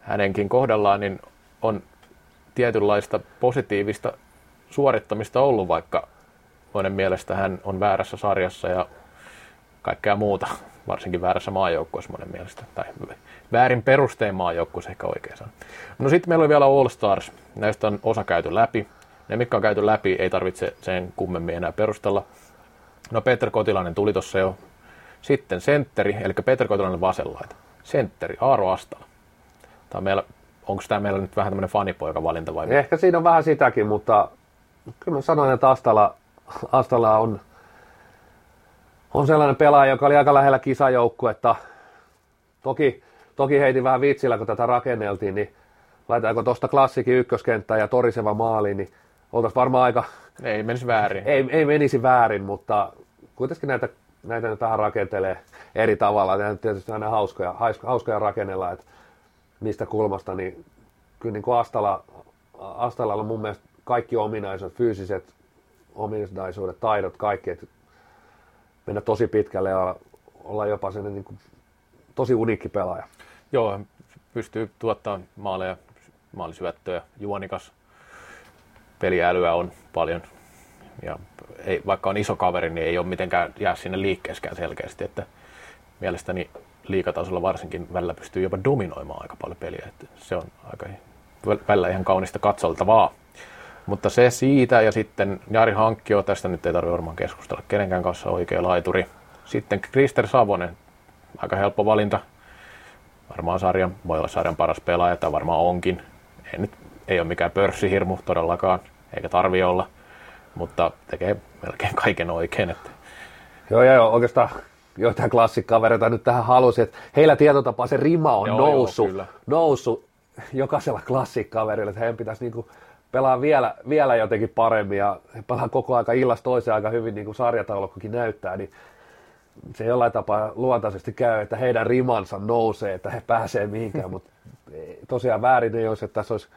hänenkin kohdallaan niin on tietynlaista positiivista suorittamista ollut, vaikka monen mielestä hän on väärässä sarjassa ja kaikkea muuta, varsinkin väärässä maajoukkueessa monen mielestä, tai väärin perusteen maajoukkueessa ehkä oikein. No sitten meillä oli vielä All Stars, näistä on osa käyty läpi, ne, mitkä on käyty läpi, ei tarvitse sen kummemmin enää perustella. No Peter Kotilainen tuli tuossa jo. Sitten sentteri, eli Peter Kotilainen vasenlaita. Sentteri, Aaro Astala. Tämä meillä, onko tämä meillä nyt vähän tämmöinen fanipoika-valinta vai? Ehkä siinä on vähän sitäkin, mutta kyllä mä sanoin, että Astala, Astala on, on sellainen pelaaja, joka oli aika lähellä kisajoukkuetta. Toki, toki heitin vähän vitsillä, kun tätä rakenneltiin, niin laitetaanko tuosta klassikin ykköskenttää ja toriseva maali, niin oltaisiin varmaan aika... Ei menisi väärin. Ei, ei menisi väärin, mutta kuitenkin näitä, näitä tähän rakentelee eri tavalla. Nämä tietysti aina hauskoja, hauskoja rakennella, että mistä kulmasta, niin kyllä niin kuin Astala, Astalalla on mun mielestä kaikki ominaisuudet, fyysiset ominaisuudet, taidot, kaikki, että mennä tosi pitkälle ja olla jopa sen niin kuin, tosi uniikki pelaaja. Joo, pystyy tuottamaan maaleja, maalisyöttöjä, juonikas, peliälyä on paljon. Ja ei, vaikka on iso kaveri, niin ei ole mitenkään jää sinne liikkeeskään selkeästi. Että mielestäni liikatasolla varsinkin välillä pystyy jopa dominoimaan aika paljon peliä. Että se on aika välillä ihan kaunista katsoltavaa. Mutta se siitä ja sitten Jari Hankkio, tästä nyt ei tarvitse varmaan keskustella kenenkään kanssa, oikea laituri. Sitten Krister Savonen, aika helppo valinta. Varmaan sarjan, voi olla sarjan paras pelaaja, tai varmaan onkin. Ei, nyt, ei ole mikään pörssihirmu todellakaan eikä tarvi olla, mutta tekee melkein kaiken oikein. Että... Joo, joo, oikeastaan joitain klassikkavereita nyt tähän halusi, että heillä tietotapaa se rima on joo, noussut, joo, noussut jokaisella klassikkaverilla, että heidän pitäisi niinku pelaa vielä, vielä jotenkin paremmin ja he pelaa koko aika illasta toiseen aika hyvin, niin kuin sarjataulukkokin näyttää, niin se jollain tapaa luontaisesti käy, että heidän rimansa nousee, että he pääsee mihinkään, mutta tosiaan väärin ei olisi, että tässä olisi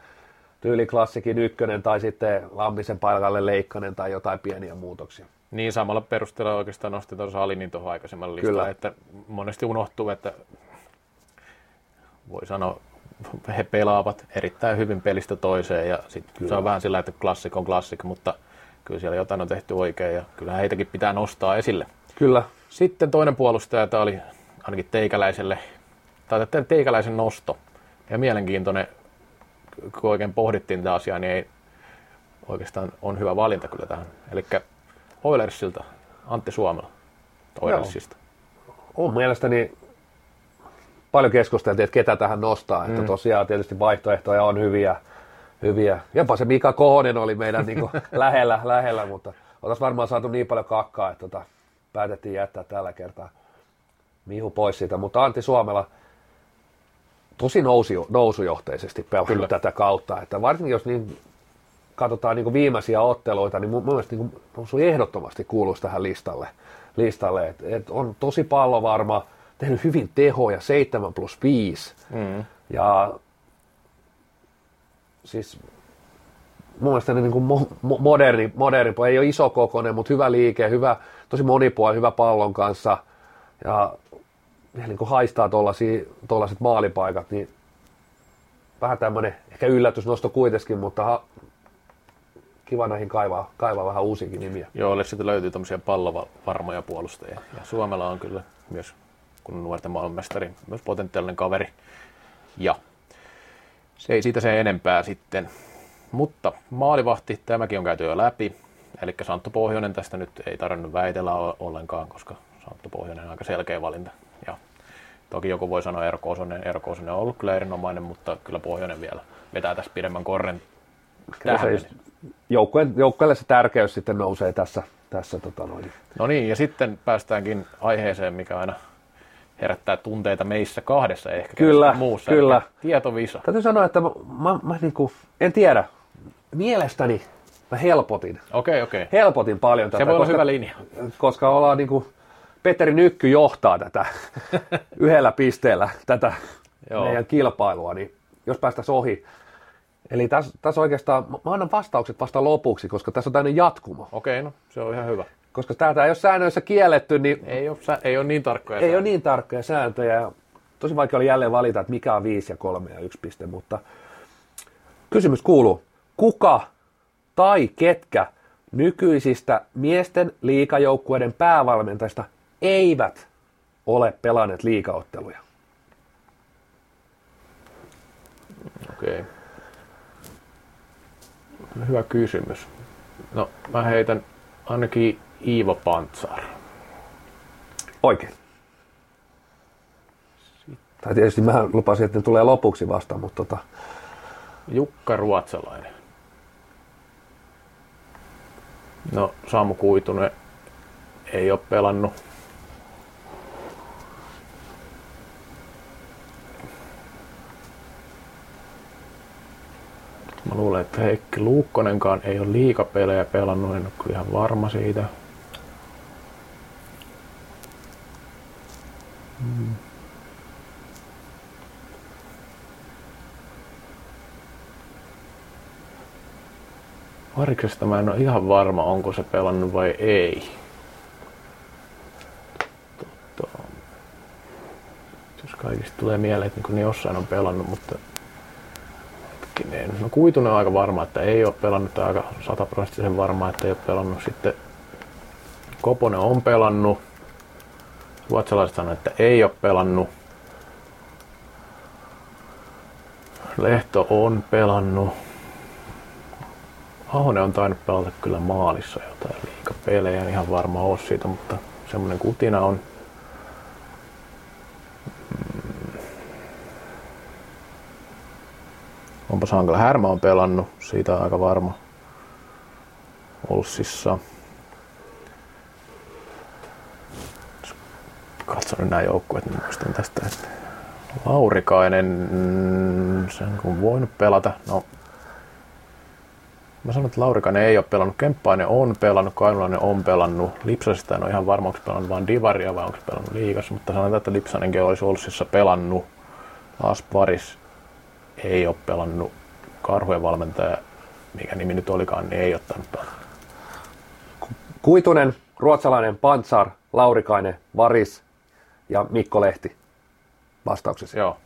tyyli klassikin ykkönen tai sitten Lammisen paikalle Leikkanen tai jotain pieniä muutoksia. Niin samalla perusteella oikeastaan nosti tuossa Alinin tuohon aikaisemman listaan, että monesti unohtuu, että voi sanoa, he pelaavat erittäin hyvin pelistä toiseen ja sit se on vähän sillä, että klassik on klassik, mutta kyllä siellä jotain on tehty oikein ja kyllä heitäkin pitää nostaa esille. Kyllä. Sitten toinen puolustaja, tämä oli ainakin teikäläiselle, tai teikäläisen nosto ja mielenkiintoinen kun oikein pohdittiin tätä asiaa, niin ei oikeastaan on hyvä valinta kyllä tähän. Eli Oilersilta Antti Suomela Oilersista. On mielestäni paljon keskusteltiin, että ketä tähän nostaa. Mm. Että tosiaan tietysti vaihtoehtoja on hyviä. hyviä. Jopa se Mika Kohonen oli meidän niin lähellä, lähellä, mutta oltaisiin varmaan saatu niin paljon kakkaa, että tota, päätettiin jättää tällä kertaa Mihu pois siitä. Mutta Antti Suomela, tosi nousu, nousujohteisesti pelannut tätä kautta. Että varsinkin jos niin katsotaan niin viimeisiä otteluita, niin mun, mun mielestä niin kuin, ehdottomasti kuuluisi tähän listalle. listalle. Et, et on tosi pallovarma, tehnyt hyvin tehoja, 7 plus 5. Mm. Ja siis mun mielestä niin kuin mo- moderni, moderni, ei ole iso kokoinen, mutta hyvä liike, hyvä, tosi monipuolinen, hyvä pallon kanssa. Ja niin haistaa tuollaiset maalipaikat, niin vähän tämmöinen ehkä yllätysnosto kuitenkin, mutta ha, kiva näihin kaivaa, kaivaa vähän uusiakin nimiä. Joo, sitten löytyy tämmöisiä pallovarmoja puolustajia. Ja Suomella on kyllä myös, kun nuorten maailmanmestari, myös potentiaalinen kaveri. Ja se ei siitä se enempää sitten. Mutta maalivahti, tämäkin on käyty jo läpi. Eli Santtu Pohjonen tästä nyt ei tarvinnut väitellä ollenkaan, koska Santtu Pohjonen on aika selkeä valinta. Ja toki joku voi sanoa Erko Osonen. Erko Osonen on ollut kyllä erinomainen, mutta kyllä Pohjonen vielä vetää tässä pidemmän korren. Se joukkueen, joukkueelle se tärkeys sitten nousee tässä. tässä tota noin. No niin, ja sitten päästäänkin aiheeseen, mikä aina herättää tunteita meissä kahdessa ehkä. Kyllä, muussa, kyllä. Tietovisa. Täytyy sanoa, että mä, mä, mä niin kuin, en tiedä, mielestäni mä helpotin. Okei, okay, okei. Okay. Helpotin paljon tätä. Se voi olla koska, hyvä linja. Koska ollaan niin kuin, Petteri Nykky johtaa tätä yhdellä pisteellä tätä Joo. meidän kilpailua, niin jos päästäisiin ohi. Eli tässä, tässä oikeastaan, mä annan vastaukset vasta lopuksi, koska tässä on tämmöinen jatkumo. Okei, no se on ihan hyvä. Koska täältä ei ole säännöissä kielletty, niin... Ei ole, ei ole niin tarkkoja Ei sääntöjä. ole niin tarkkoja sääntöjä. Tosi vaikea oli jälleen valita, että mikä on 5 ja 3 ja 1 piste, mutta kysymys kuuluu, kuka tai ketkä nykyisistä miesten liikajoukkueiden päävalmentajista eivät ole pelanneet liikaotteluja? Okei. Okay. Hyvä kysymys. No, mä heitän ainakin Iivo Pantsar. Oikein. Tai tietysti mä lupasin, että ne tulee lopuksi vasta, mutta tota... Jukka Ruotsalainen. No, Samu Kuitunen ei ole pelannut Mä luulen, että Heikki Luukkonenkaan ei ole liikapelejä pelannut, en ole kyllä ihan varma siitä. Hmm. Variksesta mä en ole ihan varma, onko se pelannut vai ei. Totta. Jos kaikista tulee mieleen, että niin jossain on pelannut, mutta hetkinen. No Kuitunen on aika varma, että ei ole pelannut, tai aika sataprosenttisen varma, että ei ole pelannut. Sitten Koponen on pelannut. Ruotsalaiset sanoo, että ei ole pelannut. Lehto on pelannut. Ahonen on tainnut pelata kyllä maalissa jotain liikapelejä, en ihan varma ole siitä, mutta semmoinen kutina on. Onpa Sankala Härmä on pelannut, siitä on aika varma. Olssissa. Katson nyt nämä joukkueet, niin muistan tästä, että Laurikainen, sen kun voinut pelata, no Mä sanon, että Laurikainen ei ole pelannut, Kemppainen on pelannut, Kainulainen on pelannut, Lipsasista en ole ihan varma, onko pelannut vain Divaria vai onko pelannut liigassa, mutta sanotaan, että Lipsanenkin olisi Olssissa pelannut. Taas Paris ei ole pelannut karhujen valmentaja, mikä nimi nyt olikaan, niin ei ottanut pelata. Kuitunen, ruotsalainen Pantsar, Laurikainen, Varis ja Mikko Lehti vastauksesi. Joo.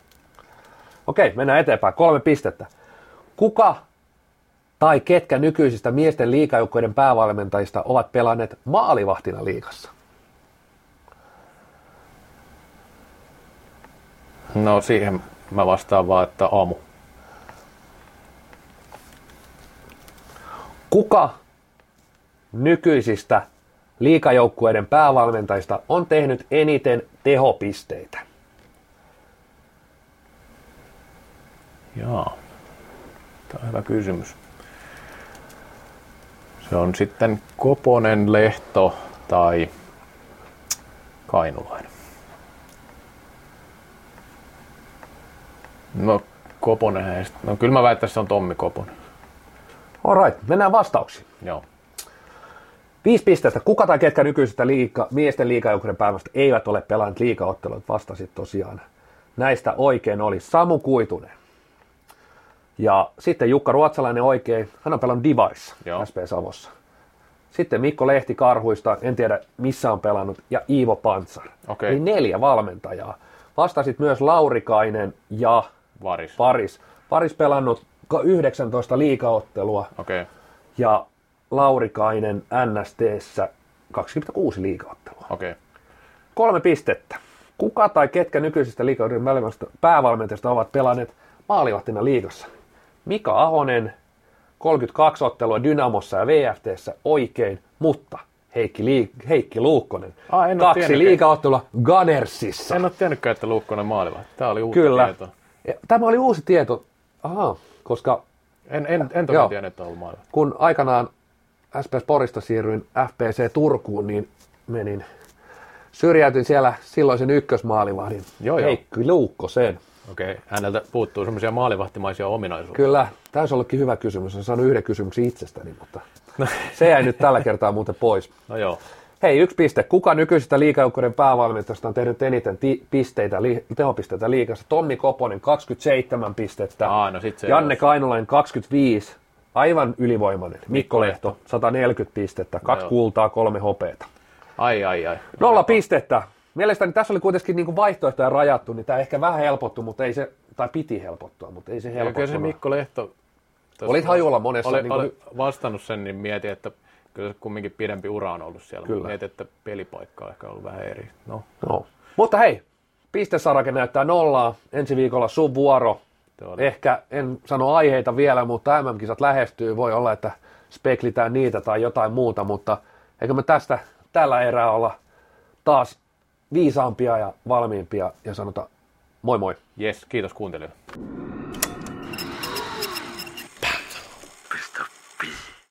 Okei, mennään eteenpäin. Kolme pistettä. Kuka tai ketkä nykyisistä miesten liikajoukkoiden päävalmentajista ovat pelanneet maalivahtina liikassa? No siihen Mä vastaan vaan, että aamu. Kuka nykyisistä liikajoukkueiden päävalmentajista on tehnyt eniten tehopisteitä? Jaa, tämä on hyvä kysymys. Se on sitten Koponen, Lehto tai Kainulainen. No Koponen, no kyllä mä väittäisin, että se on Tommi Koponen. Alright, mennään vastauksiin. Joo. Viisi pistettä. Kuka tai ketkä nykyisistä liika, miesten liikajoukkueiden päivästä eivät ole pelanneet liikaotteluita? Vastasit tosiaan. Näistä oikein oli Samu Kuitunen. Ja sitten Jukka Ruotsalainen oikein. Hän on pelannut Divarissa, Joo. SP Savossa. Sitten Mikko Lehti Karhuista, en tiedä missä on pelannut, ja Iivo Pantsar. Okay. Eli neljä valmentajaa. Vastasit myös Laurikainen ja Varis. Varis. Varis pelannut 19 liikaottelua. Okay. Ja Laurikainen NSTssä 26 liikaottelua. Okei. Okay. Kolme pistettä. Kuka tai ketkä nykyisistä liikauden päävalmentajista ovat pelanneet maalivahtina liigassa? Mika Ahonen, 32 ottelua Dynamossa ja VFTssä oikein, mutta Heikki, Liik- Heikki Luukkonen, Ah, en kaksi liikaottelua Gunnersissa. En ole tiennytkään, että Luukkonen maalivahti. Tämä oli uutta Kyllä. tietoa. Tämä oli uusi tieto, Aha, koska En, en, en tosiaan tiennyt, että on ollut maalivahti. kun aikanaan SPS Porista siirryin FPC Turkuun, niin menin, syrjäytin siellä silloisen ykkösmaalivahdin Joo, joo. Heikki Luukkosen. Okei, häneltä puuttuu semmoisia maalivahtimaisia ominaisuuksia. Kyllä, tämä olisi ollutkin hyvä kysymys. Olen saanut yhden kysymyksen itsestäni, mutta se jäi nyt tällä kertaa muuten pois. No joo. Hei, yksi piste. Kuka nykyisistä liikajoukkojen päävalmentajista on tehnyt eniten ti- pisteitä, li- tehopisteitä liikassa? Tommi Koponen, 27 pistettä. Aa, no sit se Janne ei Kainulainen, 25. Aivan ylivoimainen. Mikko Lehto, 140 pistettä. Kaksi joo. kultaa, kolme hopeeta. Ai, ai, ai. Nolla pistettä. Mielestäni tässä oli kuitenkin niin vaihtoehtoja rajattu, niin tämä ehkä vähän helpottui, mutta ei se, tai piti helpottua, mutta ei se Ja Kyllä se. Mikko Lehto... Olit hajulla monessa, Olen, niin kuin- vastannut sen, niin mietin, että kyllä se kumminkin pidempi ura on ollut siellä. Kyllä. Mietin, että pelipaikka on ehkä ollut vähän eri. No, No. Mutta hei, pistesarake näyttää nollaa. Ensi viikolla sun vuoro. oli. Ehkä en sano aiheita vielä, mutta MM-kisat lähestyy. Voi olla, että speklitään niitä tai jotain muuta, mutta eikö me tästä tällä erää olla taas viisaampia ja valmiimpia ja sanota moi moi. Yes, kiitos kuuntelijoille.